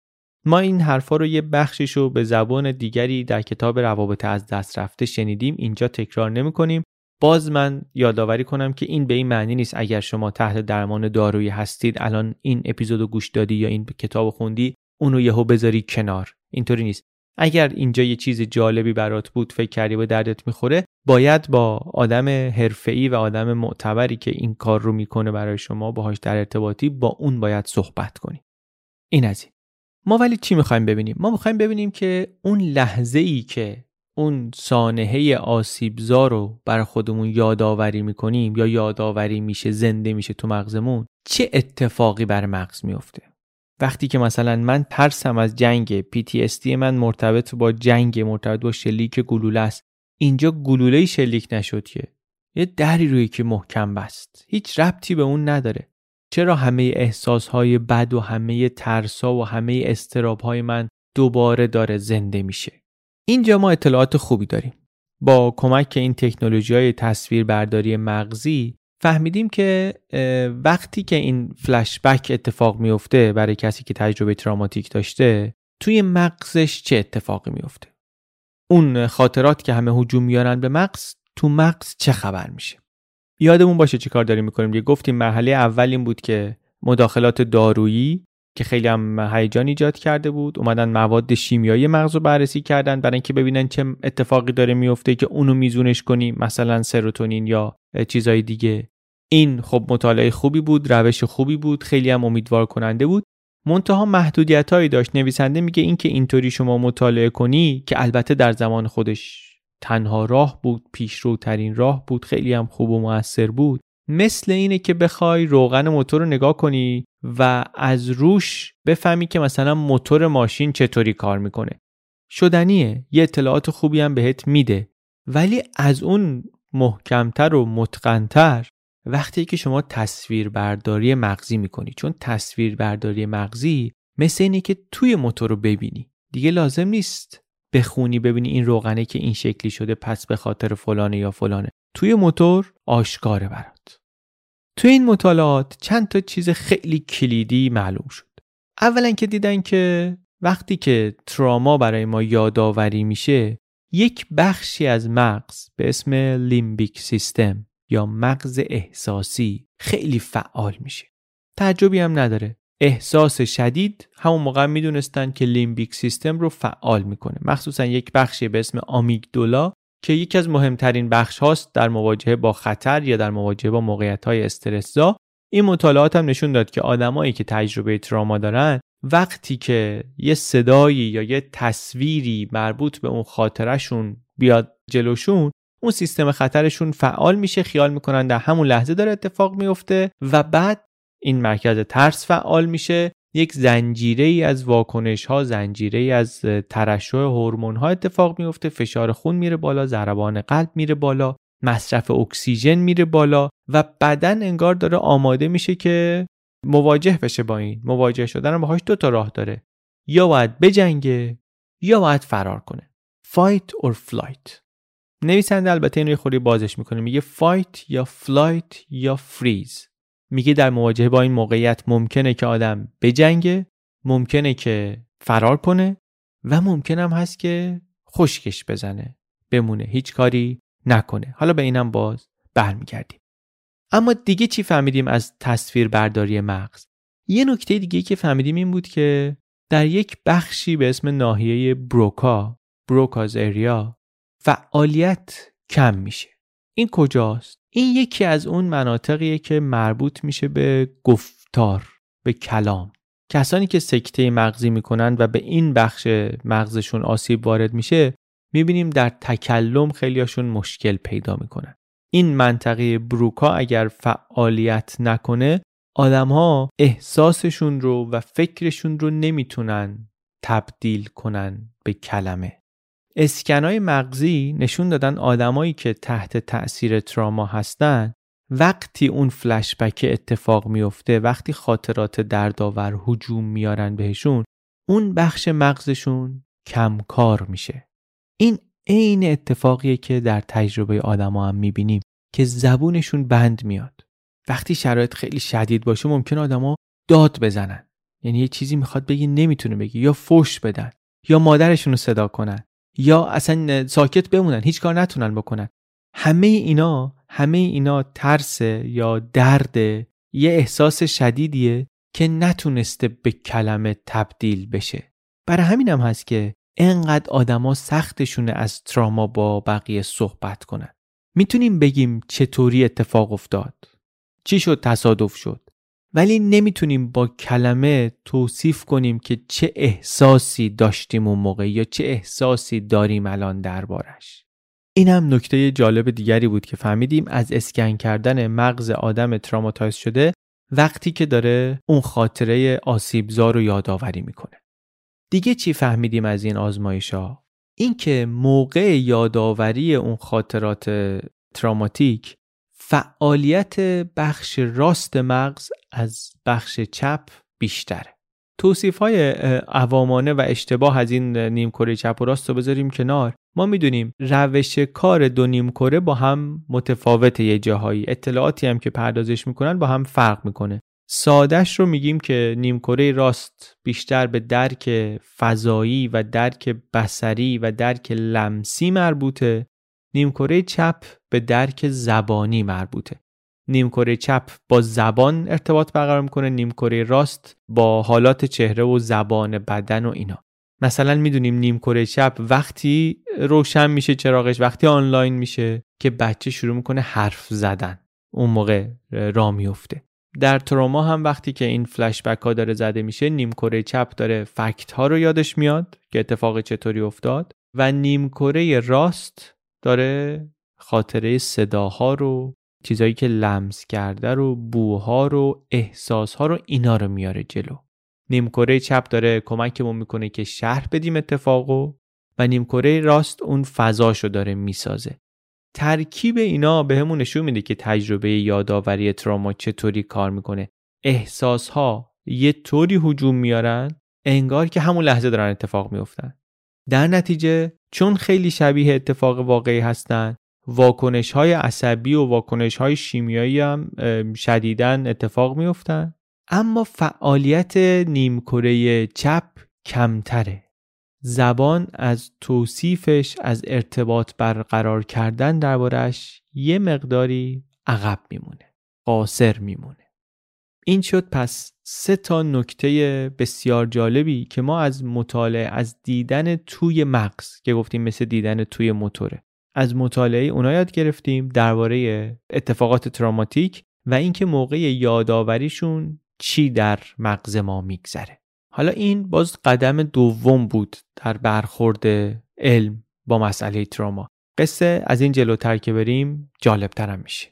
ما این حرفا رو یه بخشش رو به زبان دیگری در کتاب روابط از دست رفته شنیدیم اینجا تکرار نمی کنیم باز من یادآوری کنم که این به این معنی نیست اگر شما تحت درمان دارویی هستید الان این اپیزودو گوش دادی یا این کتاب خوندی اونو یهو بذاری کنار. اینطوری نیست. اگر اینجا یه چیز جالبی برات بود فکر کردی به دردت می‌خوره باید با آدم حرفه‌ای و آدم معتبری که این کار رو می‌کنه برای شما باهاش در ارتباطی با اون باید صحبت کنی. این از این. ما ولی چی می‌خوایم ببینیم؟ ما می‌خوایم ببینیم که اون لحظه ای که اون سانحه آسیبزا رو بر خودمون یادآوری می‌کنیم یا یادآوری میشه زنده میشه تو مغزمون چه اتفاقی بر مغز میفته وقتی که مثلا من ترسم از جنگ PTSD من مرتبط با جنگ مرتبط با شلیک گلوله است. اینجا گلوله شلیک نشد که. یه دری روی که محکم بست. هیچ ربطی به اون نداره. چرا همه احساسهای بد و همه ترسا و همه استرابهای من دوباره داره زنده میشه؟ اینجا ما اطلاعات خوبی داریم. با کمک این تکنولوژی های تصویر برداری مغزی فهمیدیم که وقتی که این فلشبک اتفاق میفته برای کسی که تجربه تراماتیک داشته توی مغزش چه اتفاقی میفته اون خاطرات که همه هجوم میارن به مغز تو مغز چه خبر میشه؟ یادمون باشه چی کار داریم می‌کنیم یه گفتیم مرحله اول این بود که مداخلات دارویی که خیلی هم هیجان ایجاد کرده بود. اومدن مواد شیمیایی مغز رو بررسی کردن برای اینکه ببینن چه اتفاقی داره میفته که اونو میزونش کنیم مثلا سروتونین یا چیزای دیگه. این خب مطالعه خوبی بود روش خوبی بود خیلی هم امیدوار کننده بود. منتها محدودیت هایی داشت. نویسنده میگه اینکه اینطوری شما مطالعه کنی که البته در زمان خودش تنها راه بود پیشروترین راه بود خیلی هم خوب و موثر بود. مثل اینه که بخوای روغن موتور رو نگاه کنی و از روش بفهمی که مثلا موتور ماشین چطوری کار می‌کنه. شدنیه یه اطلاعات خوبی هم بهت میده. ولی از اون محکمتر و متقنتر وقتی که شما تصویر برداری مغزی می‌کنی. چون تصویر برداری مغزی مثل اینه که توی موتور رو ببینی. دیگه لازم نیست. بخونی ببینی این روغنه که این شکلی شده پس به خاطر فلانه یا فلانه. توی موتور آشکاره برات. توی این مطالعات چند تا چیز خیلی کلیدی معلوم شد. اولا که دیدن که وقتی که تراما برای ما یادآوری میشه یک بخشی از مغز به اسم لیمبیک سیستم یا مغز احساسی خیلی فعال میشه. تعجبی هم نداره. احساس شدید همون موقع می‌دونستن که لیمبیک سیستم رو فعال می‌کنه. مخصوصا یک بخشی به اسم آمیگدولا که یکی از مهمترین بخش هاست در مواجهه با خطر یا در مواجهه با موقعیت های استرسزا. این مطالعات هم نشون داد که آدمایی که تجربه تراما دارن وقتی که یه صدایی یا یه تصویری مربوط به اون خاطرشون بیاد جلوشون اون سیستم خطرشون فعال میشه خیال می‌کنن در همون لحظه داره اتفاق میفته و بعد این مرکز ترس فعال میشه. یک زنجیره ای از واکنش ها زنجیره ای از ترشح هورمون ها اتفاق میفته فشار خون میره بالا ضربان قلب میره بالا مصرف اکسیژن میره بالا و بدن انگار داره آماده میشه که مواجه بشه با این. مواجه شدن باهاش دو تا راه داره. یا باید بجنگه یا باید فرار کنه. Fight or flight. نویسنده البته این رو خوری بازش می‌کنه. میگه fight یا flight یا freeze. میگه در مواجهه با این موقعیت ممکنه که آدم بجنگه ممکنه که فرار کنه و ممکن هم هست که خشکش بزنه بمونه هیچ کاری نکنه. حالا به اینم باز برمیگردیم. اما دیگه چی فهمیدیم از تصویر برداری مغز؟ یه نکته دیگه که فهمیدیم این بود که در یک بخشی به اسم ناحیه بروکا بروکاز اریا فعالیت کم میشه. این کجاست؟ این یکی از اون مناطقیه که مربوط میشه به گفتار به کلام. کسانی که سکته مغزی می‌کنن و به این بخش مغزشون آسیب وارد میشه می‌بینیم در تکلم خیلیاشون مشکل پیدا می‌کنن. این منطقه بروکا اگر فعالیت نکنه آدمها احساسشون رو و فکرشون رو نمی‌تونن تبدیل کنن به کلمه. اسکنای مغزی نشون دادن آدمایی که تحت تأثیر تراما هستن وقتی اون فلشبک اتفاق میفته وقتی خاطرات دردآور هجوم میارن بهشون اون بخش مغزشون کمکار میشه. این عین اتفاقیه که در تجربه آدما هم می‌بینیم که زبونشون بند میاد. وقتی شرایط خیلی شدید باشه ممکن آدما داد بزنن. یعنی یه چیزی می‌خواد بگی نمی‌تونه بگی یا فوش بدن یا مادرشون رو صدا کنن. یا اصلا ساکت بمونن هیچ کار نتونن بکنن. همه اینا همه اینا ترس یا درد یه احساس شدیدیه که نتونسته به کلمه تبدیل بشه. برای همینم هم هست که انقدر آدما سختشونه از تراما با بقیه صحبت کنن. می‌تونیم بگیم چطوری اتفاق افتاد؟ چی شد؟ تصادف شد؟ ولی نمی‌تونیم با کلمه توصیف کنیم که چه احساسی داشتیم اون موقع یا چه احساسی داریم الان دربارش این هم نکته جالب دیگری بود که فهمیدیم از اسکن کردن مغز آدم تراماتایز شده وقتی که داره اون خاطره آسیبزار رو یادآوری می‌کنه دیگه چی فهمیدیم از این آزمایش ها؟ این که موقع یادآوری اون خاطرات تراماتیک فعالیت بخش راست مغز از بخش چپ بیشتره توصیف های عوامانه و اشتباه از این نیمکره چپ و راست رو بذاریم کنار. ما می‌دونیم روش کار دو نیمکره با هم متفاوت یه جاهایی. اطلاعاتی هم که پردازش می‌کنن با هم فرق می‌کنه. سادش رو میگیم که نیمکره راست بیشتر به درک فضایی و درک بسری و درک لمسی مربوطه. نیمکره چپ به درک زبانی مربوطه. نیمکره چپ با زبان ارتباط برقرار می‌کنه نیمکره راست با حالات چهره و زبان بدن و اینا. مثلا می‌دونیم نیمکره چپ وقتی روشن میشه چراغش وقتی آنلاین میشه که بچه شروع می‌کنه حرف زدن. اون موقع را میفته در تروما هم وقتی که این فلشبک ها داره زده میشه نیمکره چپ داره فکت ها رو یادش میاد که اتفاق چطوری افتاد و نیمکره راست داره خاطره صداها رو چیزایی که لمس کرده رو بوها رو احساسها رو اینا رو میاره جلو. نیمکره چپ داره کمکمون می‌کنه که شهر بدیم اتفاقو و نیمکره راست اون فضاشو داره می‌سازه. ترکیب اینا به همون نشون میده که تجربه یادآوری تراما چطوری کار می‌کنه. احساس ها یه طوری هجوم میارن انگار که همون لحظه دارن اتفاق میفتن در نتیجه چون خیلی شبیه اتفاق واقعی هستن واکنش های عصبی و واکنش های شیمیایی هم شدیدن اتفاق میفتن اما فعالیت نیمکره چپ کمتره. زبان از توصیفش از ارتباط برقرار کردن دربارش یه مقداری عقب میمونه قاصر میمونه. این شد پس سه تا نکته بسیار جالبی که ما از مطالعه از دیدن توی مغز که گفتیم مثل دیدن توی موتوره. از مطالعه اونا یاد گرفتیم درباره اتفاقات تراماتیک و اینکه موقع یادآوریشون چی در مغز ما میگذره. حالا این باز قدم دوم بود در برخورد علم با مسئله تراما قصه از این جلوتر که بریم جالبترم میشه.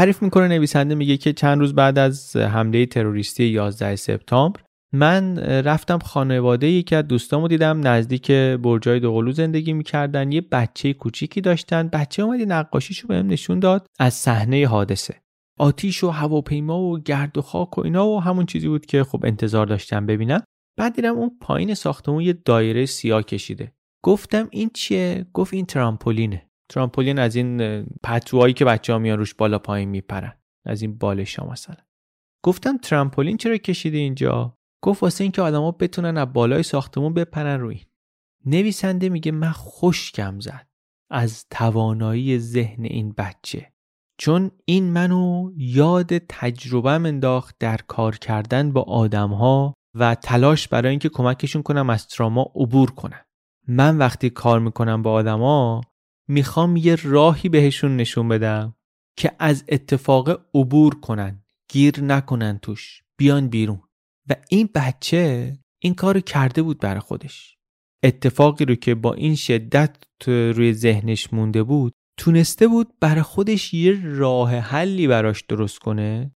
تعریف می‌کنه نویسنده میگه که چند روز بعد از حمله تروریستی 11 سپتامبر من رفتم خانواده یکی از دوستامو دیدم نزدیک برجای دوقلو زندگی می‌کردن یه بچه کوچیکی داشتن بچه اومدی نقاشیشو بهم نشون داد از صحنه حادثه. آتیش و هواپیما و گرد و خاک و اینا و همون چیزی بود که خب انتظار داشتم ببینم. بعد دیدم اون پایین ساختمون یه دایره سیاه کشیده. گفتم این چیه؟ گفت این ترامپولینه. ترامپولین از این پتوهایی که بچه ها میان روش بالا پایین میپرن از این بالشا مثلا. گفتم ترامپولین چرا کشیده اینجا؟ گفت واسه اینکه آدما بتونن از بالای ساختمون بپرن روی نویسنده میگه من خوشکم زد از توانایی ذهن این بچه. چون این منو یاد تجربه انداخت در کار کردن با آدمها و تلاش برای اینکه کمکشون کنم از تراما عبور کنم. من وقتی کار می‌کنم با آدما می‌خوام یه راهی بهشون نشون بدم که از اتفاق عبور کنن گیر نکنن توش بیان بیرون. و این بچه این کار کرده بود برای خودش. اتفاقی رو که با این شدت روی ذهنش مونده بود تونسته بود برای خودش یه راه حلی براش درست کنه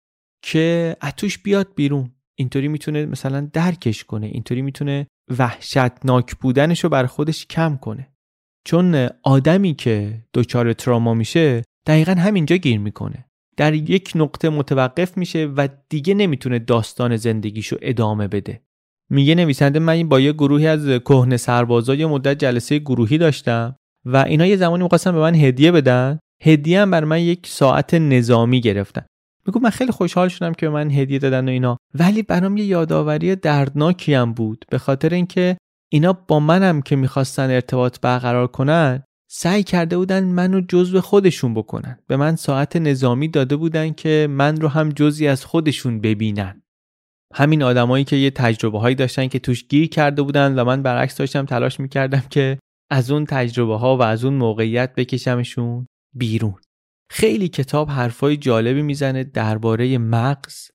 که اتوش بیاد بیرون. اینطوری می‌تونه مثلا درکش کنه اینطوری می‌تونه وحشتناک بودنش رو برای خودش کم کنه. چون آدمی که دچار تراما میشه دقیقا همینجا گیر می‌کنه. در یک نقطه متوقف میشه و دیگه نمی‌تونه داستان زندگیشو ادامه بده. میگه نویسنده من با یه گروهی از کهنه سربازا یه مدت جلسه گروهی داشتم و اینا یه زمانی می‌خواستن به من هدیه بدن. هدیه هم بر من یک ساعت نظامی گرفتن. میگو من خیلی خوشحال شدم که به من هدیه دادن و اینا. ولی برام یه یادآوری دردناکی هم بود به خاطر اینکه اینا با منم که می‌خواستن ارتباط برقرار کنن سعی کرده بودن منو جزو خودشون بکنن. به من ساعت نظامی داده بودن که من رو هم جزی از خودشون ببینن. همین آدمایی که یه تجربه هایی داشتن که توش گیر کرده بودن و من برعکس داشتم تلاش می‌کردم که از اون تجربه ها و از اون موقعیت بکشمشون بیرون. خیلی کتاب حرفای جالبی می‌زنه درباره مغز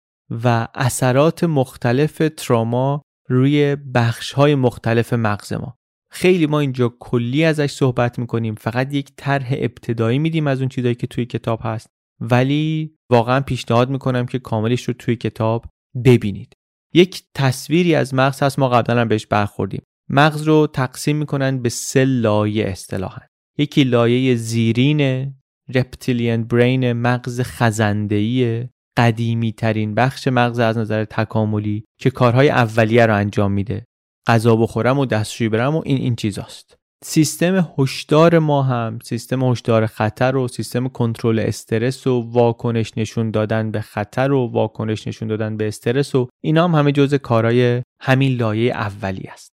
و اثرات مختلف تراما روی بخش های مختلف مغز ما. خیلی ما اینجا کلی ازش صحبت می‌کنیم فقط یک طرح ابتدایی میدیم از اون چیزایی که توی کتاب هست. ولی واقعا پیشنهاد می‌کنم که کاملش رو توی کتاب ببینید. یک تصویری از مغز هست ما قبلا هم بهش برخوردیم. مغز رو تقسیم می‌کنن به سه لایه اصطلاحا. یکی لایه زیرین رپتیلین برین مغز خزندهی قدیمی ترین بخش مغز از نظر تکاملی که کارهای اولیه رو انجام میده. غذا بخورم و دستشویی برم و این این چیزاست. سیستم هشدار ما هم سیستم هشدار خطر و سیستم کنترل استرس و واکنش نشون دادن به خطر و واکنش نشون دادن به استرس و اینا هم همه جزء کارهای همین لایه اولی است.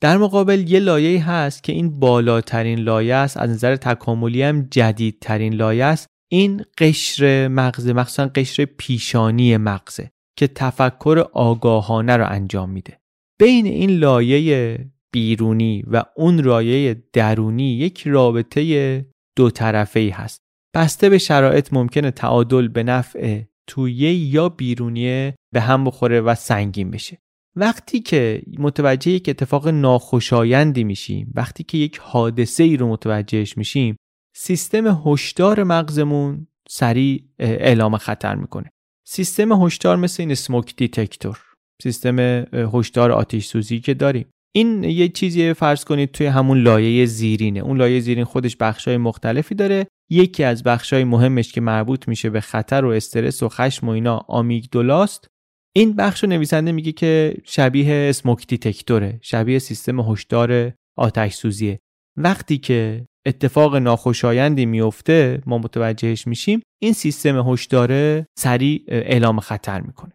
در مقابل یه لایه هست که این بالاترین لایه است از نظر تکاملی هم جدیدترین لایه است. این قشر مغز مخصوصا قشر پیشانی مغزه که تفکر آگاهانه رو انجام میده. بین این لایه بیرونی و اون لایه درونی یک رابطه دو طرفه ای هست. بسته به شرایط ممکنه تعادل به نفع توی یا بیرونیه به هم بخوره و سنگین بشه. وقتی که متوجه یک اتفاق ناخوشایندی میشیم وقتی که یک حادثه ای رو متوجهش میشیم سیستم هشدار مغزمون سریع اعلام خطر می‌کنه. سیستم هشدار مثل این smoke detector سیستم هشدار آتش سوزی که داریم. این یه چیزی فرض کنید توی همون لایه زیرینه. اون لایه زیرین خودش بخشای مختلفی داره. یکی از بخشای مهمش که مربوط میشه به خطر و استرس و خشم و اینا amygdala ست. این بخش رو نویسنده میگه که شبیه smoke detector ه شبیه سیستم هشدار آتش سوزیه. وقتی که اتفاق ناخوشایندی میفته ما متوجهش میشیم این سیستم هشدار سریع اعلام خطر می‌کنه.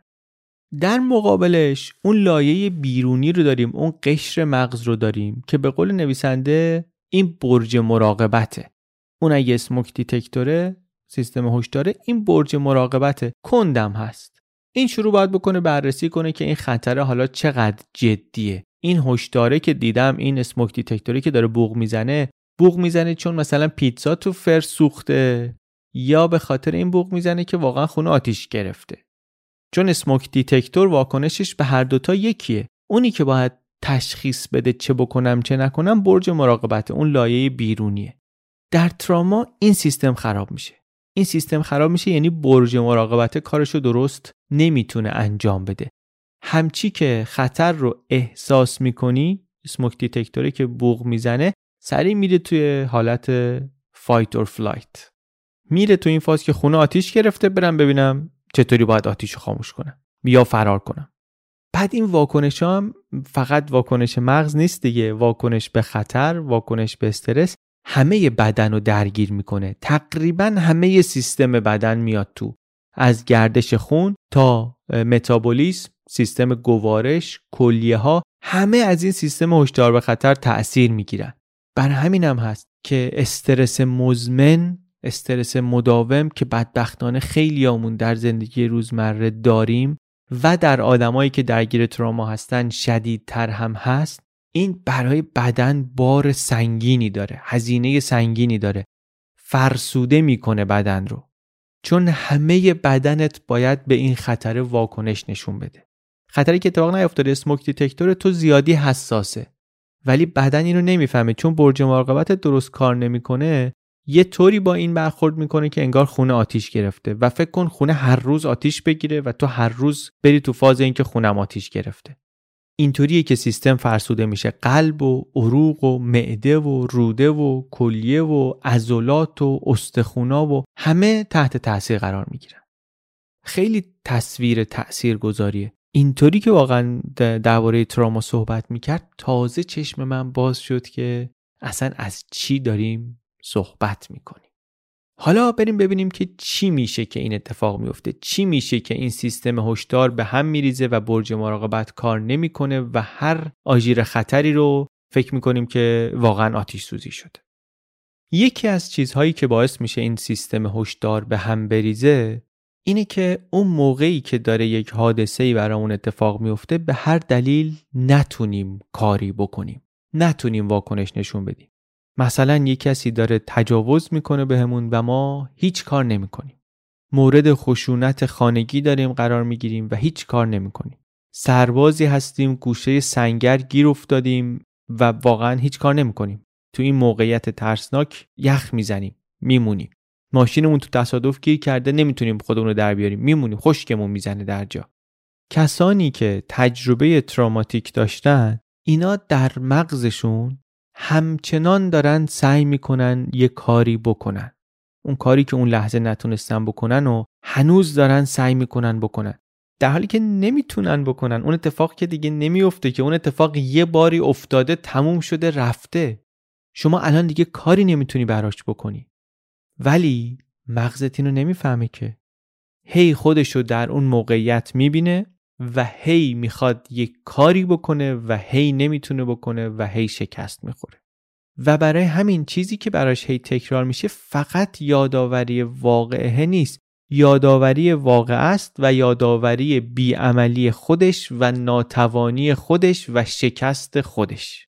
در مقابلش اون لایه بیرونی رو داریم اون قشر مغز رو داریم که به قول نویسنده این برج مراقبته. اون اگه اسموک دیتکتوره سیستم هشداره این برج مراقبته. کندم هست. این شروع باید بکنه بررسی کنه که این خطر حالا چقدر جدیه. این هشداره که دیدم این اسموک دیتکتوری که داره بوغ می‌زنه بوق می‌زنه چون مثلا پیتزا تو فر سوخته یا به خاطر این بوق می‌زنه که واقعا خونه آتیش گرفته. چون smoke detector واکنشش به هر دوتا یکیه. اونی که باید تشخیص بده چه بکنم چه نکنم برج مراقبت اون لایه بیرونیه. در تراما این سیستم خراب میشه. این سیستم خراب میشه یعنی برج مراقبت کارشو درست نمی‌تونه انجام بده. همچی که خطر رو احساس می‌کنی smoke detector ی که بوق می‌زنه سریع میره توی حالت fight or flight میره تو این فاز که خونه آتیش گرفته برم ببینم چطوری باید آتیش رو خاموش کنم یا فرار کنم. بعد این واکنش هم فقط واکنش مغز نیست دیگه واکنش به خطر واکنش به استرس همه بدن رو درگیر می‌کنه. تقریبا همه سیستم بدن میاد تو از گردش خون تا متابولیسم سیستم گوارش کلیه ها همه از این سیستم هشدار به خطر تأثیر می‌گیرن. بر همین هم هست که استرس مزمن استرس مداوم که بدبختانه خیلی آمون در زندگی روزمره داریم و در آدمایی که درگیر تراما هستن شدیدتر هم هست این برای بدن بار سنگینی داره هزینه سنگینی داره فرسوده می‌کنه بدن رو. چون همه بدنت باید به این خطر واکنش نشون بده. خطری که اتفاق نیفتاده اسموک دیتکتور تو زیادی حساسه. ولی بدن اینو نمی‌فهمه. چون برج مراقبت درست کار نمی‌کنه یه طوری با این برخورد می‌کنه که انگار خونه آتیش گرفته و فکر کن خونه هر روز آتیش بگیره و تو هر روز بری تو فاز اینکه خونم آتیش گرفته. اینطوریه که سیستم فرسوده میشه. قلب و عروق و معده و روده و کلیه و عضلات و استخونا و همه تحت تاثیر قرار می‌گیرن. خیلی تصویر تأثیر گذاریه اینطوری که واقعا درباره تراما صحبت می‌کرد تازه چشم من باز شد که اصلا از چی داریم صحبت می‌کنیم. حالا بریم ببینیم که چی میشه که این اتفاق میفته چی میشه که این سیستم هشدار به هم میریزه و برج مراقبت کار نمی‌کنه و هر آژیر خطری رو فکر می‌کنیم که واقعا آتیش سوزی شده. یکی از چیزهایی که باعث میشه این سیستم هشدار به هم بریزه اینه که اون موقعی که داره یک حادثه ای برامون اتفاق میفته به هر دلیل نتونیم کاری بکنیم. نتونیم واکنش نشون بدیم. مثلا یک کسی داره تجاوز می‌کنه بهمون به و ما هیچ کار نمی‌کنیم. مورد خشونت خانگی داریم قرار می‌گیریم و هیچ کار نمی‌کنیم. سربازی هستیم گوشه سنگر گیر افتادیم و واقعا هیچ کار نمی‌کنیم. تو این موقعیت ترسناک یخ می‌زنیم میمونیم. ماشینمون تو تصادف گیر کرده نمی‌تونیم خودمون رو در بیاریم. میمونیم خشکمون می‌زنه در جا. کسانی که تجربه تراماتیک داشتن اینا در مغزشون همچنان دارن سعی می‌کنن یه کاری بکنن. اون کاری که اون لحظه نتونستن بکنن و هنوز دارن سعی می‌کنن بکنن. در حالی که نمی‌تونن بکنن اون اتفاق که دیگه نمیفته که اون اتفاق یه باری افتاده تموم شده رفته. شما الان دیگه کاری نمی‌تونی براش بکنی. ولی مغزت اینو نمی‌فهمه که. هی خودشو در اون موقعیت می‌بینه و هی می‌خواد یک کاری بکنه و هی نمی‌تونه بکنه و هی شکست می‌خوره. و برای همین چیزی که براش هی تکرار میشه فقط یادآوری واقعه نیست. یادآوری واقع است و یادآوری بیعملی خودش و ناتوانی خودش و شکست خودش.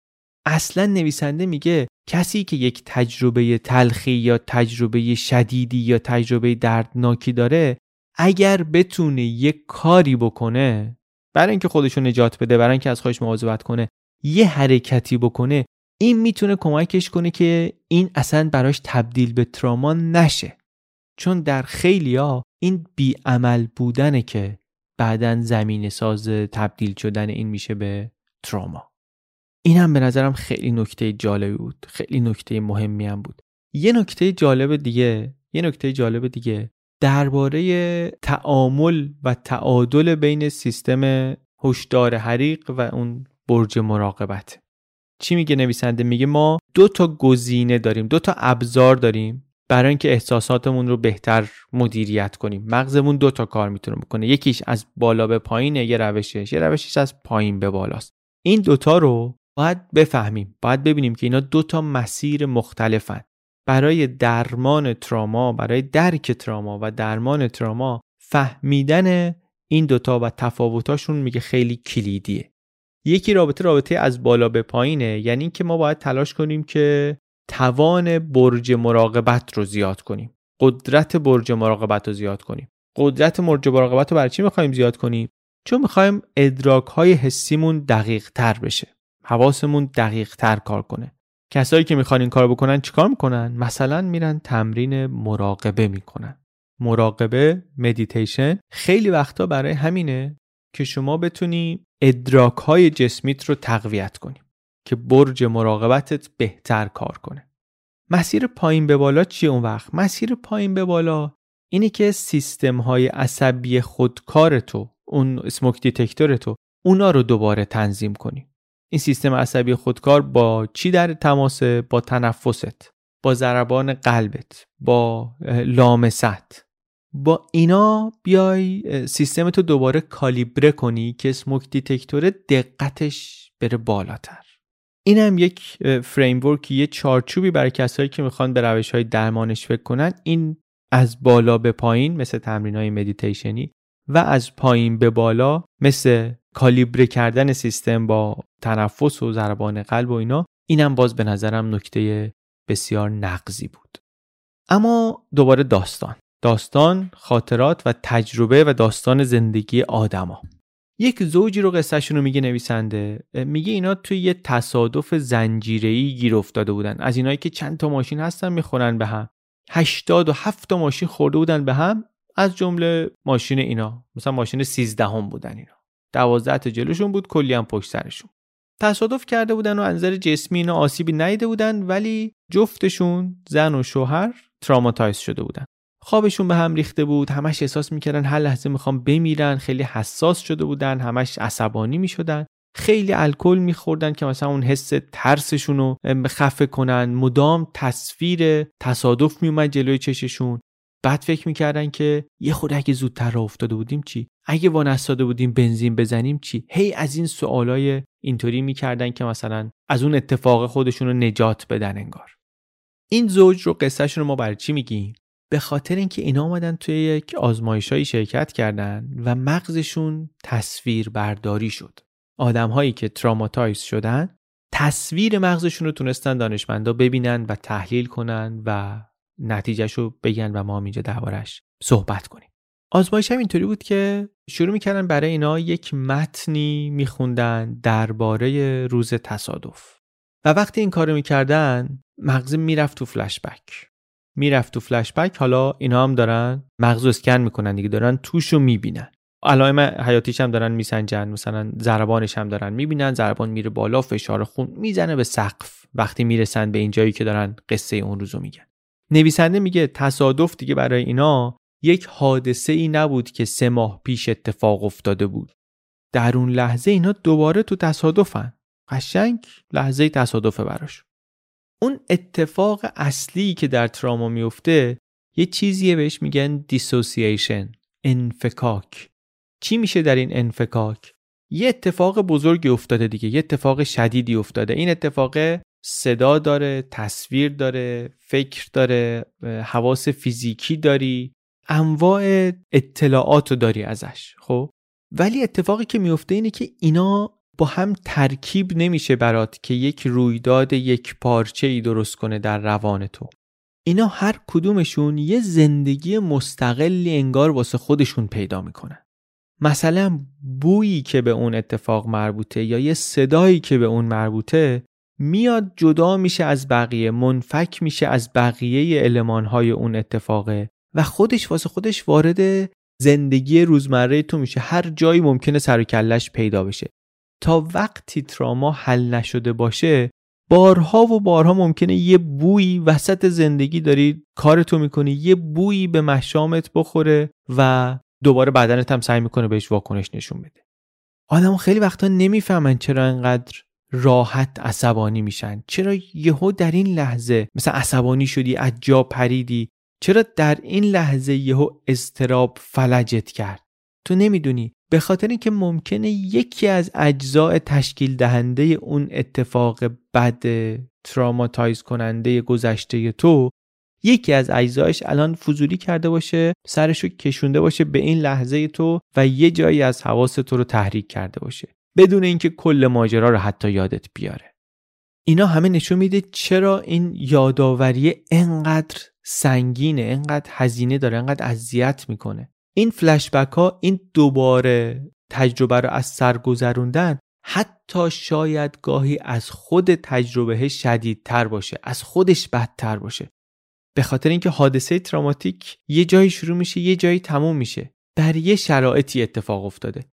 اصلا نویسنده میگه کسی که یک تجربه تلخی یا تجربه شدیدی یا تجربه دردناکی داره اگر بتونه یک کاری بکنه برای اینکه خودشو نجات بده برای اینکه از خودش مواظبت کنه یه حرکتی بکنه این می‌تونه کمکش کنه که این اصلا براش تبدیل به تراما نشه. چون در خیلیا این بیعمل بودنه که بعدا زمین ساز تبدیل شدن این میشه به تراما. این هم به نظرم خیلی نکته جالبی بود. خیلی نکته مهمی هم بود. یه نکته جالب دیگه یه نکته جالب دیگه درباره تعامل و تعادل بین سیستم هشدار حریق و اون برج مراقبت. چی میگه نویسنده؟ میگه ما دو تا گزینه داریم دو تا ابزار داریم برای اینکه احساساتمون رو بهتر مدیریت کنیم. مغزمون دو تا کار می‌تونه بکنه. یکیش از بالا به پایینه یه روشش یه روشش از پایین به بالاست. این دوتا رو باید بفهمیم باید ببینیم که اینا دو تا مسیر مختلفن. برای درمان تراما برای درک تراما و درمان تراما فهمیدن این دوتا و تفاوتاشون میگه خیلی کلیدیه. یکی رابطه رابطه از بالا به پایینه یعنی اینکه ما باید تلاش کنیم که توان برج مراقبت رو زیاد کنیم. قدرت برج مراقبت رو زیاد کنیم. قدرت برج مراقبت رو برای چی می‌خوایم زیاد کنیم؟ چون می‌خوایم ادراک های حسیمون دقیق تر بشه. حواسمون دقیق تر کار کنه. کسایی که می‌خوان این کار بکنن چیکار می‌کنن؟ مثلا میرن تمرین مراقبه می‌کنن. مراقبه مدیتیشن خیلی وقتا برای همینه که شما بتونی ادراک های جسمیت رو تقویت کنی که برج مراقبتت بهتر کار کنه. مسیر پایین به بالا چیه اون وقت؟ مسیر پایین به بالا اینی که سیستم های عصبی خودکار تو اون smoke detector تو اونا رو دوباره تنظیم کنی. این سیستم عصبی خودکار با چی در تماسه با تنفست با ضربان قلبت با لامست. با اینا بیای سیستم تو دوباره کالیبره کنی که smoke detector دقتش بره بالاتر. این هم یک framework یه چارچوبی برای کسایی که می‌خوان به روش های درمانش فکر کنن. این از بالا به پایین مثل تمرین های مدیتیشنی و از پایین به بالا مثل کالیبره کردن سیستم با تنفس و ضربان قلب و اینا اینم باز به نظرم نکته بسیار نقضی بود. اما دوباره داستان. داستان خاطرات و تجربه و داستان زندگی آدما. یک زوجی رو قصهشون رو میگه نویسنده. میگه اینا توی یه تصادف زنجیره‌ای گیر افتاده بودن. از اینایی که چند تا ماشین هستن می‌خورن به هم. 87 تا ماشین خورده بودن به هم. از جمله ماشین اینا. مثلا ماشین 13 هم بودن اینا. 12 تا جلوشون بود کلی هم پشت سرشون. تصادف کرده بودن و انظر جسمی اینا آسیبی نیده بودن ولی جفتشون زن و شوهر تراماتایز شده بودن. خوابشون به هم ریخته بود همش احساس می‌کردن هر لحظه می‌خوام بمیرن خیلی حساس شده بودن همش عصبانی می‌شدن. خیلی الکل میخوردن که مثلا اون حس ترسشون رو خفه کنن. مدام تصویر تصادف میومد جلوی چششون. بعد فکر می‌کردن که یه خود اگه زودتر را افتاده بودیم چی؟ اگه وانستاده بودیم بنزین بزنیم چی؟ هی از این سوالای اینطوری می‌کردن که مثلا از اون اتفاق خودشون رو نجات بدن انگار. این زوج رو قصهشون رو ما برای چی میگیم؟ به خاطر اینکه اینا آمدن توی یک آزمایشهایی شرکت کردن و مغزشون تصویر برداری شد. آدم که تراماتایز شدن تصویر مغزشون رو تونستن دانشمندا ببینن و تحلیل کنن و نتیجهش رو بگن و ما هم اینجا دربارش صحبت کنیم. آزمایش هم اینطوری بود که شروع می‌کردن برای اینا یک متنی میخوندن درباره روز تصادف. و وقتی این کارو می‌کردن مغز می‌رفت تو فلشبک. می‌رفت تو فلشبک حالا اینا هم دارن مغز اسکن می‌کنن دیگه دارن توش رو می‌بینن. علائم حیاتیش هم دارن میسنجن مثلا ضربانش هم دارن می‌بینن ضربان میره بالا فشار خون می‌زنه به سقف. وقتی می‌رسن به این جایی که دارن قصه اون روزو میگن. نویسنده میگه تصادف دیگه برای اینا یک حادثه ای نبود که سه ماه پیش اتفاق افتاده بود. در اون لحظه اینا دوباره تو تصادفن. قشنگ لحظه تصادفه براش. اون اتفاق اصلی که در تراما میفته یه چیزیه بهش میگن دیسوسییشن انفکاک. چی میشه در این انفکاک؟ یه اتفاق بزرگی افتاده دیگه یه اتفاق شدیدی افتاده. این اتفاق صدا داره تصویر داره فکر داره حواس فیزیکی داری انواع اطلاعات رو داری ازش خب؟ ولی اتفاقی که میفته اینه که اینا با هم ترکیب نمیشه برات که یک رویداد یک پارچه ای درست کنه در روان تو. اینا هر کدومشون یه زندگی مستقلی انگار واسه خودشون پیدا می‌کنن. مثلا بویی که به اون اتفاق مربوطه یا یه صدایی که به اون مربوطه میاد جدا میشه از بقیه منفک میشه از بقیه المانهای اون اتفاقه و خودش واسه خودش وارد زندگی روزمره تو میشه. هر جایی ممکنه سر کلش پیدا بشه. تا وقتی تراما حل نشده باشه بارها و بارها ممکنه یه بویی وسط زندگی داری کارتو می‌کنی یه بویی به مشامت بخوره و دوباره بدنت هم سعی می‌کنه بهش واکنش نشون بده. آدم خیلی وقتا نمی‌فهمن چرا انقدر راحت عصبانی میشن. چرا یهو در این لحظه مثلا عصبانی شدی از جا پریدی؟ چرا در این لحظه یهو استراب فلجت کرد؟ تو نمی‌دونی. به خاطر اینکه ممکنه یکی از اجزاء تشکیل دهنده اون اتفاق بد تراماتایز کننده گذشته تو یکی از اجزایش الان فضولی کرده باشه سرشو کشونده باشه به این لحظه تو و یه جایی از حواس تو رو تحریک کرده باشه. بدون اینکه کل ماجرا رو حتی یادت بیاره. اینا همه نشون میده چرا این یادآوری انقدر سنگینه انقدر هزینه داره انقدر اذیت می‌کنه. این فلشبک ها این دوباره تجربه رو از سر گذروندن حتی شاید گاهی از خود تجربه شدیدتر باشه از خودش بدتر باشه. به خاطر اینکه حادثه تراماتیک یه جایی شروع میشه یه جایی تموم میشه. در یه شرایطی اتفاق افتاده.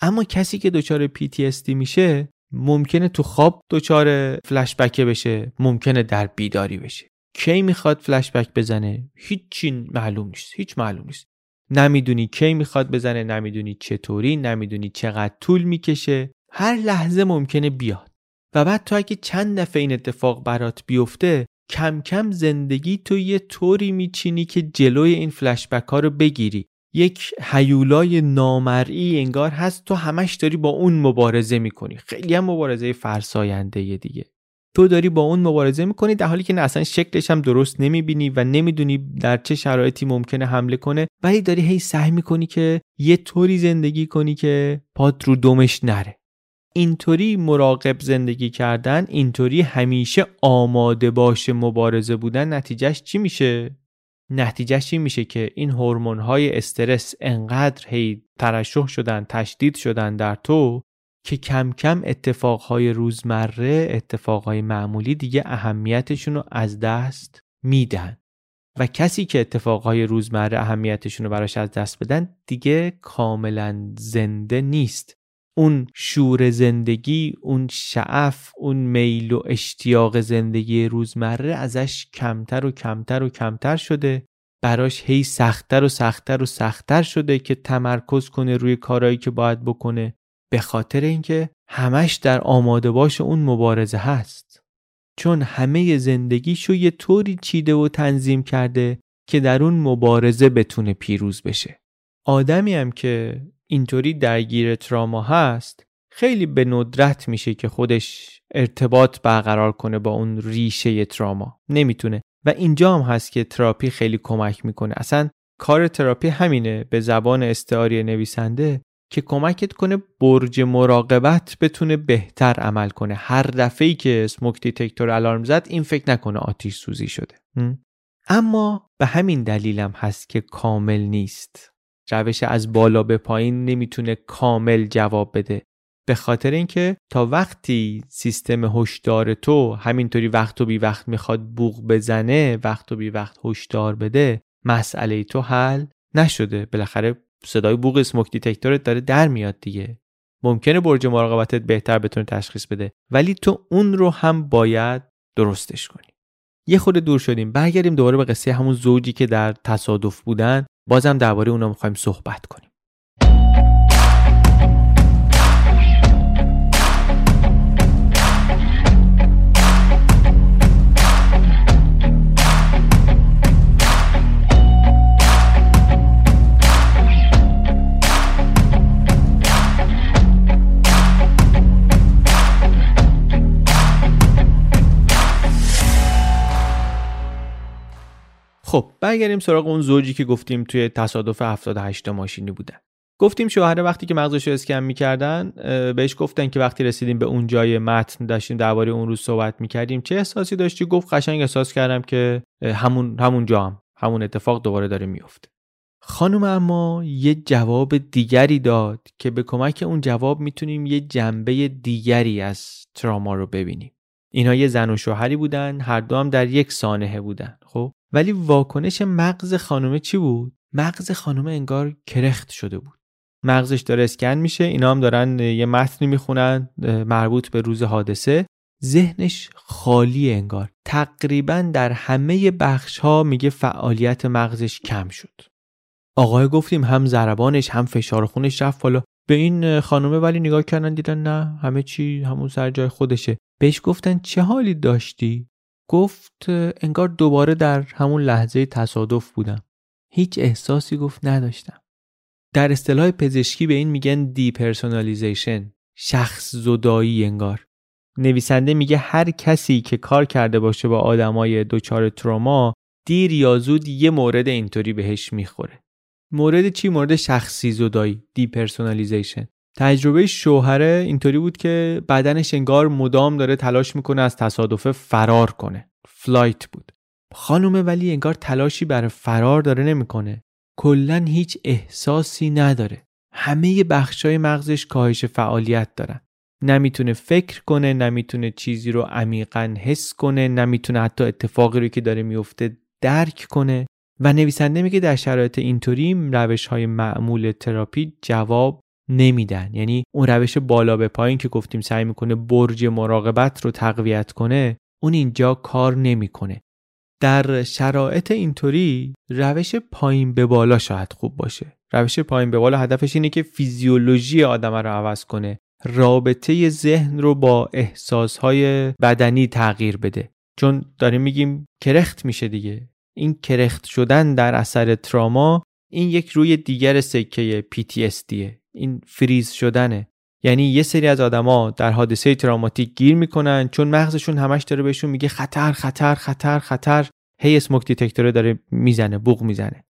اما کسی که دچار PTSD میشه ممکنه تو خواب دچار فلشبک بشه ممکنه در بیداری بشه. کی می‌خواد فلشبک بزنه؟ هیچی معلوم نیست هیچ معلوم نیست. نمی‌دونی کی می‌خواد بزنه نمی‌دونی چطوری نمی‌دونی چقدر طول می‌کشه. هر لحظه ممکنه بیاد. و بعد تو اگه چند دفعه این اتفاق برات بیفته کم کم زندگی تو یه طوری میچینی که جلوی این فلشبک ها رو بگیری. یک حیولای نامرئی انگار هست. تو همش داری با اون مبارزه می‌کنی. خیلی هم مبارزه فرساینده دیگه. تو داری با اون مبارزه می‌کنی در حالی که نه اصلا شکلش هم درست نمی‌بینی و نمی‌دونی در چه شرایطی ممکنه حمله کنه. ولی داری هی سعی می‌کنی که یه طوری زندگی کنی که پاد رو دمش نره. اینطوری مراقب زندگی کردن اینطوری همیشه آماده باشه مبارزه بودن نتیجهش چی میشه؟ نتیجهش این میشه که این هورمون های استرس انقدر هی ترشح شدن تشدید شدن در تو که کم کم اتفاقهای روزمره اتفاقهای معمولی دیگه اهمیتشون رو از دست میدن. و کسی که اتفاقهای روزمره اهمیتشون رو براش از دست بدن دیگه کاملا زنده نیست. اون شور زندگی اون شعف اون میل و اشتیاق زندگی روزمره ازش کمتر و کمتر و کمتر شده. براش هی سختتر و سختتر و سختتر شده که تمرکز کنه روی کارهایی که باید بکنه. به خاطر اینکه همش در آماده باش اون مبارزه هست. چون همه زندگیشو یه طوری چیده و تنظیم کرده که در اون مبارزه بتونه پیروز بشه. آدمی هم که اینطوری درگیر تراما هست خیلی به ندرت میشه که خودش ارتباط برقرار کنه با اون ریشه تراما. نمی‌تونه. و اینجا هم هست که تراپی خیلی کمک می‌کنه. اصلا کار تراپی همینه به زبان استعاری نویسنده که کمکت کنه برج مراقبت بتونه بهتر عمل کنه. هر دفعه ای که smoke detector الارم زد این فکر نکنه آتیش سوزی شده. اما به همین دلیلم هست که کامل نیست. روش از بالا به پایین نمی‌تونه کامل جواب بده. به خاطر اینکه تا وقتی سیستم هشدار تو همینطوری وقت و بی وقت می‌خواد بوق بزنه وقت و بی وقت هشدار بده مسئله تو حل نشده. بالاخره صدای بوق smoke detector ت داره در میاد دیگه. ممکنه برج مراقبتت بهتر بتونه تشخیص بده ولی تو اون رو هم باید درستش کنی. یه خود دور شدیم. برگردیم دوباره به قصه همون زوجی که در تصادف بودن. بازم درباره اونا می‌خوایم صحبت کنیم. خب برگردیم سراغ اون زوجی که گفتیم توی تصادف 78 ماشینی بودن گفتیم شوهر وقتی که مغزش رو اسکن می‌کردن بهش گفتن که وقتی رسیدیم به اون جای متن داشتیم درباره اون روز صحبت می‌کردیم چه احساسی داشتی؟ گفت قشنگ احساس کردم که همون همون جا هم همون اتفاق دوباره داره میفته خانم اما یه جواب دیگری داد که به کمک اون جواب می‌تونیم یه جنبه دیگری از تراما رو ببینیم. اینها یه زن و شوهری بودن هر دو هم در یک سانحه بودن. ولی واکنش مغز خانومه چی بود؟ مغز خانومه انگار کرخت شده بود. مغزش داره اسکن میشه اینا هم دارن یه متنی می‌خونن مربوط به روز حادثه. ذهنش خالی انگار. تقریبا در همه بخش ها میگه فعالیت مغزش کم شد. آقای گفتیم هم ضربانش هم فشار خونش رفت بالا. به این خانومه ولی نگاه کردن دیدن نه همه چی همون سر جای خودشه. بهش گفتن چه حالی داشتی؟ گفت انگار دوباره در همون لحظه تصادف بودم. هیچ احساسی گفت نداشتم. در اصطلاح پزشکی به این میگن depersonalization شخص زدایی انگار. نویسنده میگه هر کسی که کار کرده باشه با آدمای دچار تروما دیر یا زود یه مورد اینطوری بهش می‌خوره. مورد چی؟ مورد شخصی زدایی depersonalization. تجربه شوهره اینطوری بود که بدنش انگار مدام داره تلاش می‌کنه از تصادفه فرار کنه. flight بود. خانومه ولی انگار تلاشی برای فرار داره نمی‌کنه. کلا هیچ احساسی نداره. همه بخشای مغزش کاهش فعالیت دارن. نمی‌تونه فکر کنه نمی‌تونه چیزی رو عمیقا حس کنه نمی‌تونه حتی اتفاقی رو که داره میفته درک کنه و نویسنده میگه در شرایط اینطوری روش های معمول تراپی جواب نمیدن. یعنی اون روش بالا به پایین که گفتیم سعی می‌کنه برج مراقبت رو تقویت کنه اون اینجا کار نمی‌کنه. در شرایط اینطوری روش پایین به بالا شاید خوب باشه. روش پایین به بالا هدفش اینه که فیزیولوژی آدم رو عوض کنه. رابطه ذهن رو با احساسهای بدنی تغییر بده. چون داریم میگیم کرخت میشه دیگه. این کرخت شدن در اثر تراما این یک روی دیگر سکه PTSD این فریز شدنه. یعنی یه سری از آدما در حادثه تراماتیک گیر می‌کنن چون مغزشون همش داره بهشون میگه خطر خطر خطر خطر. هی اسموک دیتکتور داره می‌زنه بوق می‌زنه.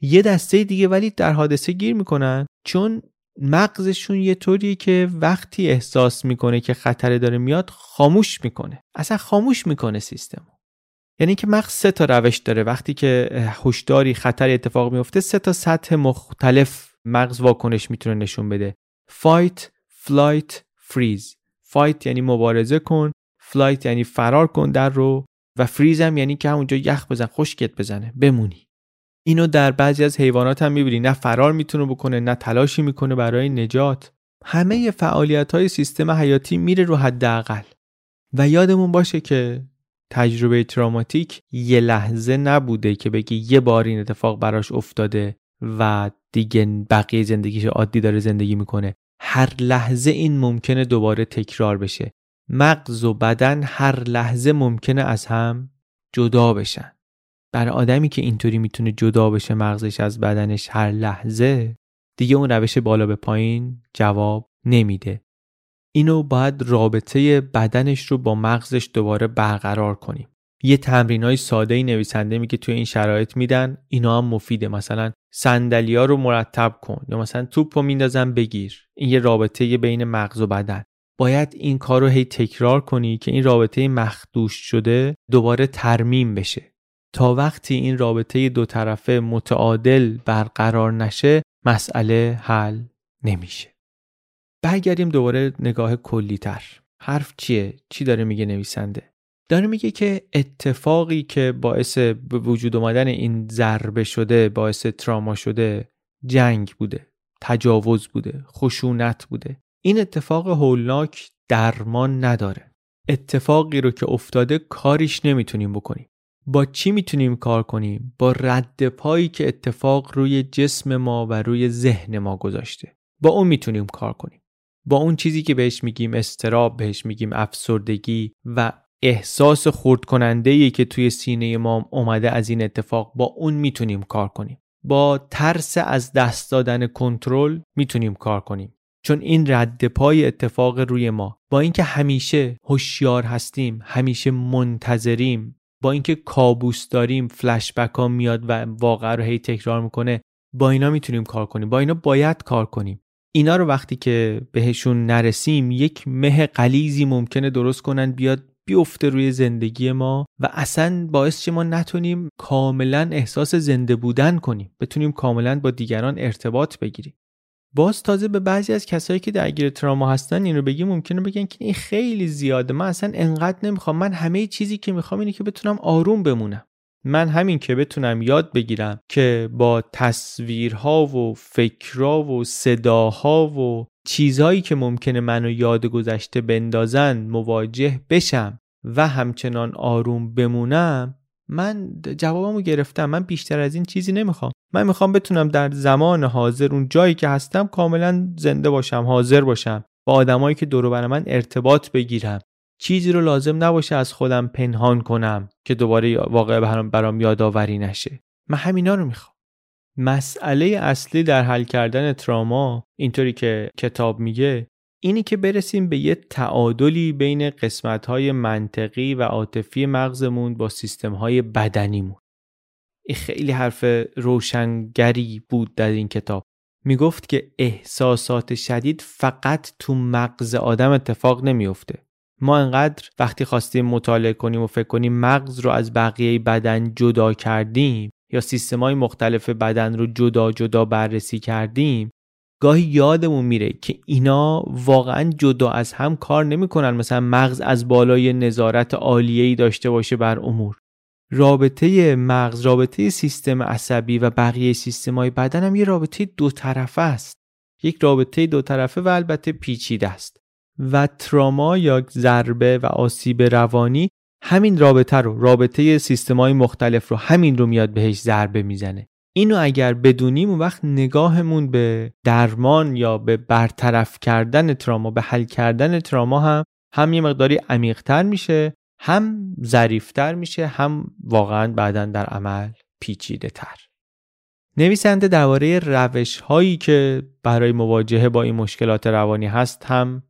یه دسته دیگه ولی در حادثه گیر می‌کنن چون مغزشون یه طوریه که وقتی احساس می‌کنه که خطر داره میاد خاموش می‌کنه. اصلا خاموش می‌کنه سیستم یعنی که مغز سه تا روش داره. وقتی که هشداری خطر اتفاق میفته سه تا سطح مختلف مغز واکنش می‌تونه نشون بده. fight flight freeze fight یعنی مبارزه کن flight یعنی فرار کن در رو و فریز هم یعنی که همونجا یخ بزن خشکت بزنه بمونی. اینو در بعضی از حیوانات هم می‌بینی. نه فرار می‌تونه بکنه نه تلاشی می‌کنه برای نجات. همه فعالیت های سیستم حیاتی میره رو حداقل. و یادمون باشه که تجربه traumatic یه لحظه نبوده که بگی یه بار این اتفاق براش افتاده. و دیگه بقیه زندگیش عادی داره زندگی می‌کنه. هر لحظه این ممکنه دوباره تکرار بشه. مغز و بدن هر لحظه ممکنه از هم جدا بشن. برای آدمی که اینطوری می‌تونه جدا بشه مغزش از بدنش هر لحظه دیگه اون روش بالا به پایین جواب نمیده. اینو باید رابطه بدنش رو با مغزش دوباره برقرار کنیم. یه تمرین های ساده ای نویسنده میگه توی این شرایط میدن اینا هم مفیده. مثلا سندلیا رو مرتب کن یا مثلا توپ رو میندازن بگیر. این یه رابطه بین مغز و بدن. باید این کار رو هی تکرار کنی که این رابطه مخدوش شده دوباره ترمیم بشه. تا وقتی این رابطه دو طرفه متعادل برقرار نشه مسئله حل نمیشه. برگردیم دوباره نگاه کلی تر حرف چیه؟ چی داره میگه نویسنده؟ داره میگه که اتفاقی که باعث به وجود اومدن این ضربه شده باعث تراما شده جنگ بوده تجاوز بوده خشونت بوده. این اتفاق هولناک درمان نداره. اتفاقی رو که افتاده کاریش نمی‌تونیم بکنیم. با چی می‌تونیم کار کنیم؟ با رد پایی که اتفاق روی جسم ما و روی ذهن ما گذاشته. با اون می‌تونیم کار کنیم. با اون چیزی که بهش میگیم استراب بهش میگیم افسردگی و احساس خورد کننده که توی سینه ما اومده از این اتفاق با اون می‌تونیم کار کنیم. با ترس از دست دادن کنترل می‌تونیم کار کنیم. چون این رد پای اتفاق روی ما با اینکه همیشه هوشیار هستیم همیشه منتظریم با اینکه کابوس داریم فلش ها میاد و واقعا رو هی تکرار می‌کنه با اینا می‌تونیم کار کنیم. با اینا باید کار کنیم. اینا رو وقتی که بهشون نرسیم یک مه قلیزی ممکنه درست کنن بیاد بیفته روی زندگی ما و اصلا باعث چه ما نتونیم کاملا احساس زنده بودن کنیم. بتونیم کاملا با دیگران ارتباط بگیریم. باز تازه به بعضی از کسایی که درگیر تراما هستن این رو بگیم ممکنه بگن که این خیلی زیاده. من اصلا انقدر نمی‌خوام. من همه چیزی که می‌خوام اینه که بتونم آروم بمونم. من همین که بتونم یاد بگیرم که با تصویرها و فکرها و صداها و چیزهایی که ممکنه منو یاد گذشته بندازن مواجه بشم و همچنان آروم بمونم من جوابمو گرفتم. من بیشتر از این چیزی نمی‌خوام. من می‌خوام بتونم در زمان حاضر اون جایی که هستم کاملا زنده باشم حاضر باشم. با آدمایی که دور من ارتباط بگیرم. چیزی رو لازم نباشه از خودم پنهان کنم که دوباره واقعا برام برام یادآوری نشه من همینا رو می‌خوام مسئله اصلی در حل کردن تراما اینطوری که کتاب میگه اینی که برسیم به یه تعادلی بین قسمت‌های منطقی و عاطفی مغزمون با سیستم‌های بدنیمون. این خیلی حرف روشنگری بود در این کتاب. می‌گفت که احساسات شدید فقط تو مغز آدم اتفاق نمیفته. ما انقدر وقتی خواستیم مطالعه کنیم و فکر کنیم مغز رو از بقیه بدن جدا کردیم یا سیستمای مختلف بدن رو جدا جدا بررسی کردیم گاهی یادمون میره که اینا واقعا جدا از هم کار نمی‌کنن. مثلا مغز از بالای نظارت عالیه‌ای داشته باشه بر امور. رابطه مغز رابطه سیستم عصبی و بقیه سیستم های بدن هم یه رابطه دو طرفه است. یک رابطه دو طرفه و البته پیچیده است. و تراما یا ضربه و آسیب روانی همین رابطه رو رابطه سیستم های مختلف رو همین رو میاد بهش ضربه می‌زنه. اینو اگر بدونیم وقت نگاهمون به درمان یا به برطرف کردن تراما به حل کردن تراما هم هم یه مقداری عمیقتر میشه هم ظریفتر میشه هم واقعا بعدا در عمل پیچیده تر نویسنده درباره روش هایی که برای مواجهه با این مشکلات روانی هست هم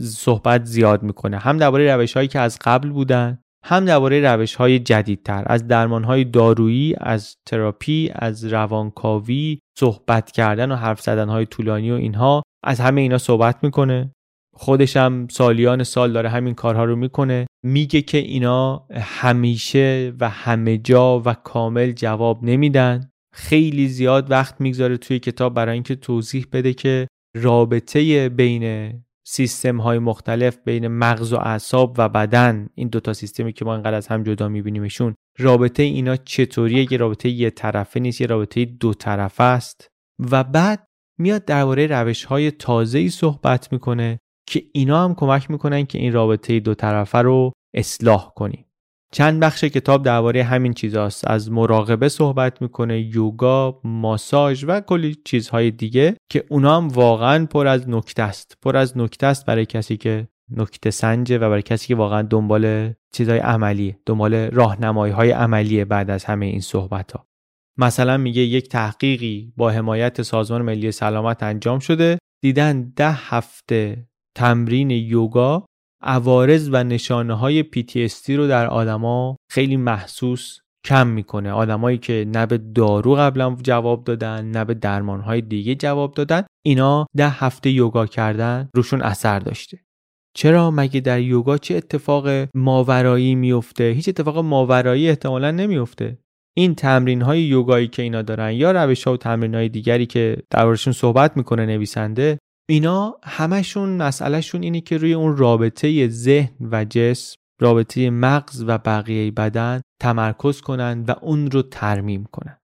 صحبت زیاد می‌کنه. هم درباره روش هایی که از قبل بودن هم درباره روش های جدیدتر. از درمان های دارویی از تراپی از روانکاوی صحبت کردن و حرف زدن های طولانی و اینها. از همه اینا صحبت می‌کنه. خودش هم سالیان سال داره همین کارها رو می‌کنه. میگه که اینا همیشه و همه جا و کامل جواب نمیدن. خیلی زیاد وقت می‌گذاره توی کتاب برای اینکه توضیح بده که رابطه بین سیستم های مختلف بین مغز و اعصاب و بدن این دوتا سیستمی که ما انقدر از هم جدا میبینیمشون رابطه اینا چطوریه؟ که رابطه یه طرفه نیست یه رابطه دو طرفه است. و بعد میاد درباره روش های تازه ای صحبت می‌کنه که اینا هم کمک می‌کنن که این رابطه دو طرفه رو اصلاح کنیم. چند بخش کتاب درباره همین چیزاست. از مراقبه صحبت می‌کنه یوگا ماساژ و کلی چیزهای دیگه که اونا هم واقعا پر از نکته است. پر از نکته است برای کسی که نکته سنجه و برای کسی که واقعا دنبال چیزهای عملیه دنبال راهنمایی های عملیه بعد از همه این صحبت ها مثلا میگه یک تحقیقی با حمایت سازمان ملی سلامت انجام شده. دیدن ده هفته تمرین یوگا عوارض و نشانه های PTSD رو در آدما خیلی محسوس کم می‌کنه. آدمایی که نه به دارو قبلا جواب دادن نه به درمان های دیگه جواب دادن اینا ده هفته یوگا کردن روشون اثر داشته. چرا؟ مگه در یوگا چه اتفاق ماورایی میفته هیچ اتفاق ماورایی احتمالا نمیفته این تمرین های یوگایی که اینا دارن یا روش ها و تمرین های دیگری که دربارشون صحبت می‌کنه نویسنده اینا همشون مسئلهشون اینه که روی اون رابطه ذهن و جسم رابطه مغز و بقیه بدن تمرکز کنند و اون رو ترمیم کنند.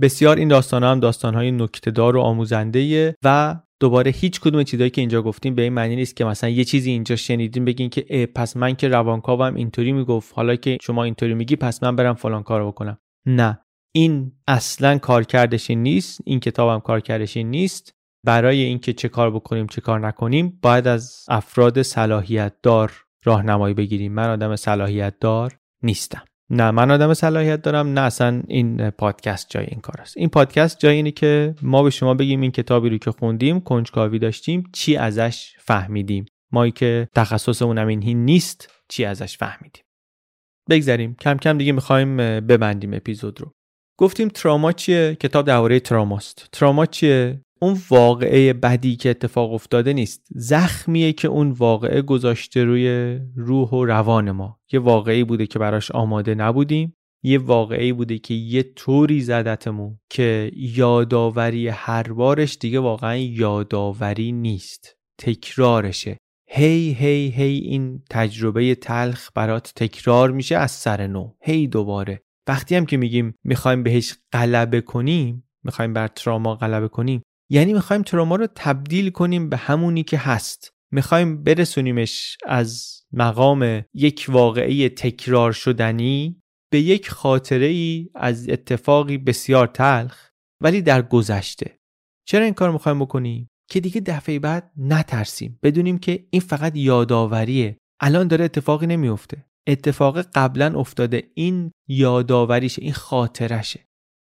بسیار این داستان هم داستان های نکتهدار و آموزنده و دوباره هیچ کدوم چیزایی که اینجا گفتیم به این معنی نیست که مثلا یه چیزی اینجا شنیدیم بگین که پس من که روانکاوم اینطوری می‌گفت حالا که شما اینطوری میگی پس من برم فلان کارو بکنم. نه. این اصلا کارکردشی نیست این کتابم کارکردشی نیست. برای اینکه چه کار بکنیم چه کار نکنیم باید از افراد صلاحیت دار راهنمایی بگیریم. من آدم صلاحیت دار نیستم. نه من آدم صلاحیت دارم نه اصلا این پادکست جای این کار است. این پادکست جای اینه که ما به شما بگیم این کتابی رو که خوندیم کنجکاوی داشتیم چی ازش فهمیدیم. ما که تخصصمون این نیست چی ازش فهمیدیم. بگذاریم کم کم دیگه می‌خوایم ببندیم اپیزود رو. گفتیم تراما چیه؟ کتاب درباره تراماست. تراما چیه؟ اون واقعه بدی که اتفاق افتاده نیست. زخمیه که اون واقعه گذاشته روی روح و روان ما. یه واقعی بوده که براش آماده نبودیم. یه واقعی بوده که یه طوری زدتمون که یاداوری هر بارش دیگه واقعا یاداوری نیست. تکرارشه. هی هی هی این تجربه تلخ برات تکرار میشه از سر نو. هی دوباره. وقتی هم که میگیم می‌خوایم بهش غلبه کنیم می‌خوایم بر تراما غلبه کنیم یعنی می‌خوایم تروما رو تبدیل کنیم به همونی که هست. می‌خوایم برسونیمش از مقام یک واقعی تکرار شدنی به یک خاطره ای از اتفاقی بسیار تلخ ولی در گذشته. چرا این کار می‌خوایم بکنیم؟ که دیگه دفعه بعد نترسیم. بدونیم که این فقط یادآوریه. الان داره اتفاقی نمیفته اتفاق قبلا افتاده این یادآوریشه این خاطرشه.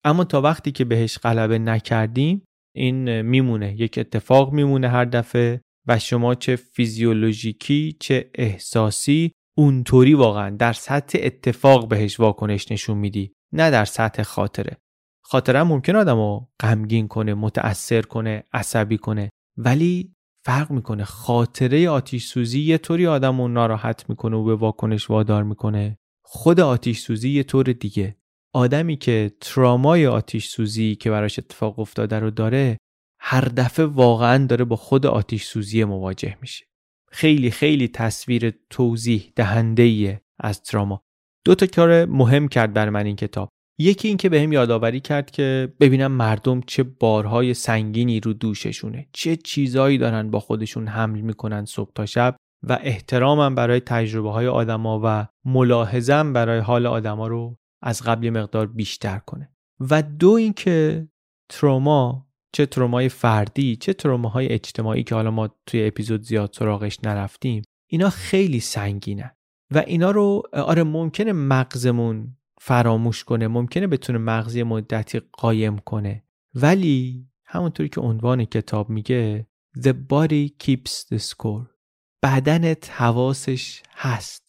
اما تا وقتی که بهش غلبه نکردیم این میمونه یک اتفاق میمونه هر دفعه و شما چه فیزیولوژیکی چه احساسی اونطوری واقعا در سطح اتفاق بهش واکنش نشون میدی نه در سطح خاطره. خاطره ممکن آدم رو غمگین کنه متأثر کنه عصبی کنه ولی فرق می‌کنه. خاطره آتیش سوزی یه طوری آدم رو ناراحت می‌کنه و به واکنش وادار می‌کنه. خود آتیش سوزی یه طور دیگه. آدمی که ترامای آتیش سوزی که براش اتفاق افتاده رو داره هر دفعه واقعا داره با خود آتیش سوزی مواجه میشه. خیلی خیلی تصویر توضیح دهنده از تراما. دو تا کار مهم کرد بر من این کتاب. یکی اینکه بهم یادآوری کرد که ببینم مردم چه بارهای سنگینی رو دوششونه چه چیزایی دارن با خودشون حمل می‌کنن صبح تا شب و احترامم برای تجربه های آدما و ملاحظم برای حال آدما رو از قبل مقدار بیشتر کنه. و دو اینکه تروما چه ترومای فردی چه تروماهای اجتماعی که حالا ما توی اپیزود زیاد سراغش نرفتیم اینا خیلی سنگینه و اینا رو آره ممکنه مغزمون فراموش کنه ممکنه بتونه مغزی مدتی قایم کنه. ولی همونطوری که عنوان کتاب میگه The body keeps the score. بدنت حواسش هست.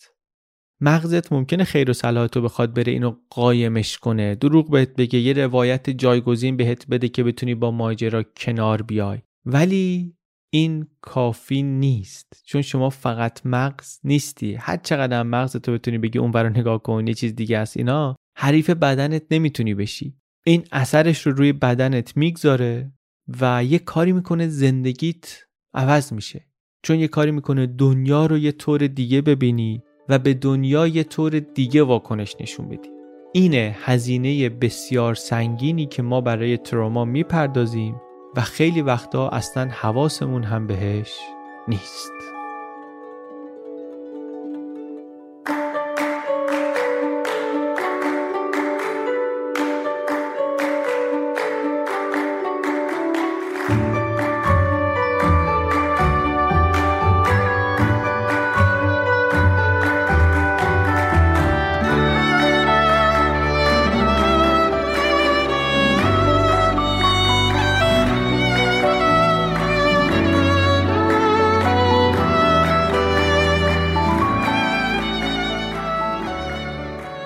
مغزت ممکنه خیر و صلاحتو بخواد بره اینو قایمش کنه. دروغ بهت بگه یه روایت جایگزین بهت بده که بتونی با ماجرا کنار بیای. ولی این کافی نیست چون شما فقط مغز نیستی. هر چقدر مغزتو بتونی بگی اون برا نگاه کن یه چیز دیگه است اینا حریف بدنت نمی‌تونی بشی. این اثرش رو روی بدنت می‌گذاره و یه کاری می‌کنه زندگیت عوض میشه. چون یه کاری می‌کنه دنیا رو یه طور دیگه ببینی. و به دنیا یه طور دیگه واکنش نشون بدی. اینه هزینه بسیار سنگینی که ما برای تروما می‌پردازیم و خیلی وقتا اصلا حواسمون هم بهش نیست.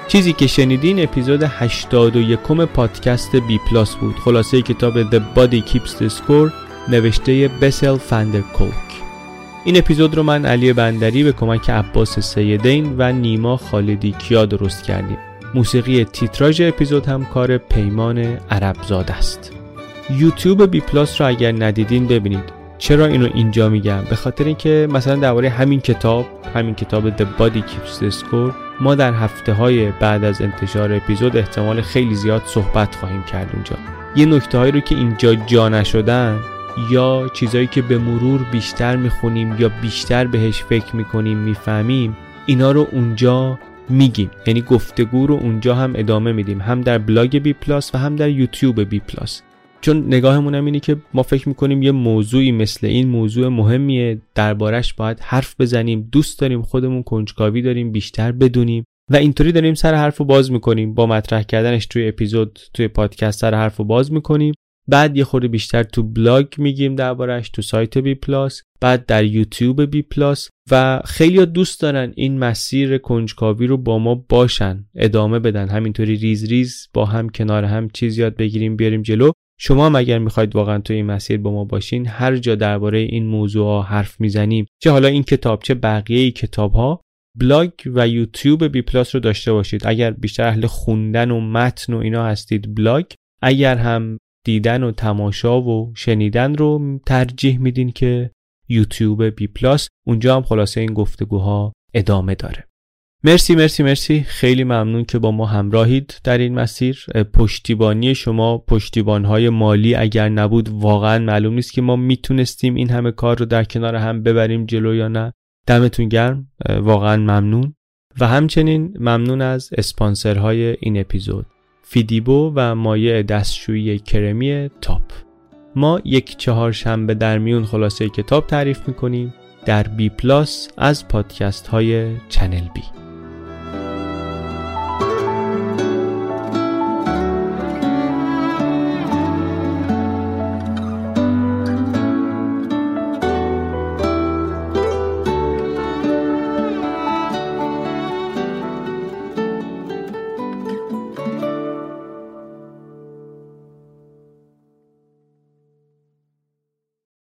چیزی که شنیدین اپیزود 81 پادکست بی پلاس بود. خلاصه کتاب The Body Keeps the Score نوشته بسل فن در کولک این اپیزود رو من علی بندری به کمک عباس سیدین و نیما خالدی کیا درست کردیم. موسیقی تیتراژ اپیزود هم کار پیمان عربزاد است. یوتیوب بی پلاس رو اگر ندیدین ببینید. چرا اینو اینجا میگم؟ به خاطر اینکه مثلا درباره همین کتاب همین کتاب The Body Keeps the Score ما در هفته های بعد از انتشار اپیزود احتمال خیلی زیاد صحبت خواهیم کرد اونجا. یه نکته هایی رو که اینجا جا نشدن یا چیزهایی که به مرور بیشتر می‌خونیم یا بیشتر بهش فکر می‌کنیم می‌فهمیم اینا رو اونجا میگیم. یعنی گفتگو رو اونجا هم ادامه میدیم. هم در بلاگ بی پلاس و هم در یوتیوب بی پلاس چون نگاهمون هم اینه که ما فکر می‌کنیم یه موضوعی مثل این موضوع مهمیه. دربارش باید حرف بزنیم دوست داریم خودمون کنجکاوی داریم بیشتر بدونیم. و اینطوری داریم سر حرف رو باز می‌کنیم. با مطرح کردنش توی اپیزود توی پادکست سر حرف رو باز می‌کنیم. بعد یه خورده بیشتر تو بلاگ میگیم دربارش تو سایت بی پلاس بعد در یوتیوب بی پلاس. و خیلی دوست دارن این مسیر کنجکاوی رو با ما باشن ادامه بدن. همینطوری ریز ریز با هم کنار هم چیز یاد بگیریم بیاریم جلو. شما هم اگر می‌خواید واقعا تو این مسیر با ما باشین هر جا درباره این موضوع ها حرف می‌زنیم. چه حالا این کتاب چه بقیه کتاب ها بلاگ و یوتیوب بی پلاس رو داشته باشید. اگر بیشتر اهل خوندن و متن و اینا هستید بلاگ. اگر هم دیدن و تماشا و شنیدن رو ترجیح میدین که یوتیوب بی پلاس اونجا هم خلاصه این گفتگوها ادامه داره. مرسی مرسی مرسی. خیلی ممنون که با ما همراهید در این مسیر. پشتیبانی شما پشتیبانهای مالی اگر نبود واقعا معلوم نیست که ما می‌تونستیم این همه کار رو در کنار هم ببریم جلو یا نه. دمتون گرم. واقعا ممنون. و همچنین ممنون از اسپانسرهای این اپیزود. فیدیبو و مایع دستشویی کرمی تاپ. ما یک چهارشنبه در میون خلاصه کتاب تعریف می‌کنیم در بی پلاس از پادکست های چنل بی.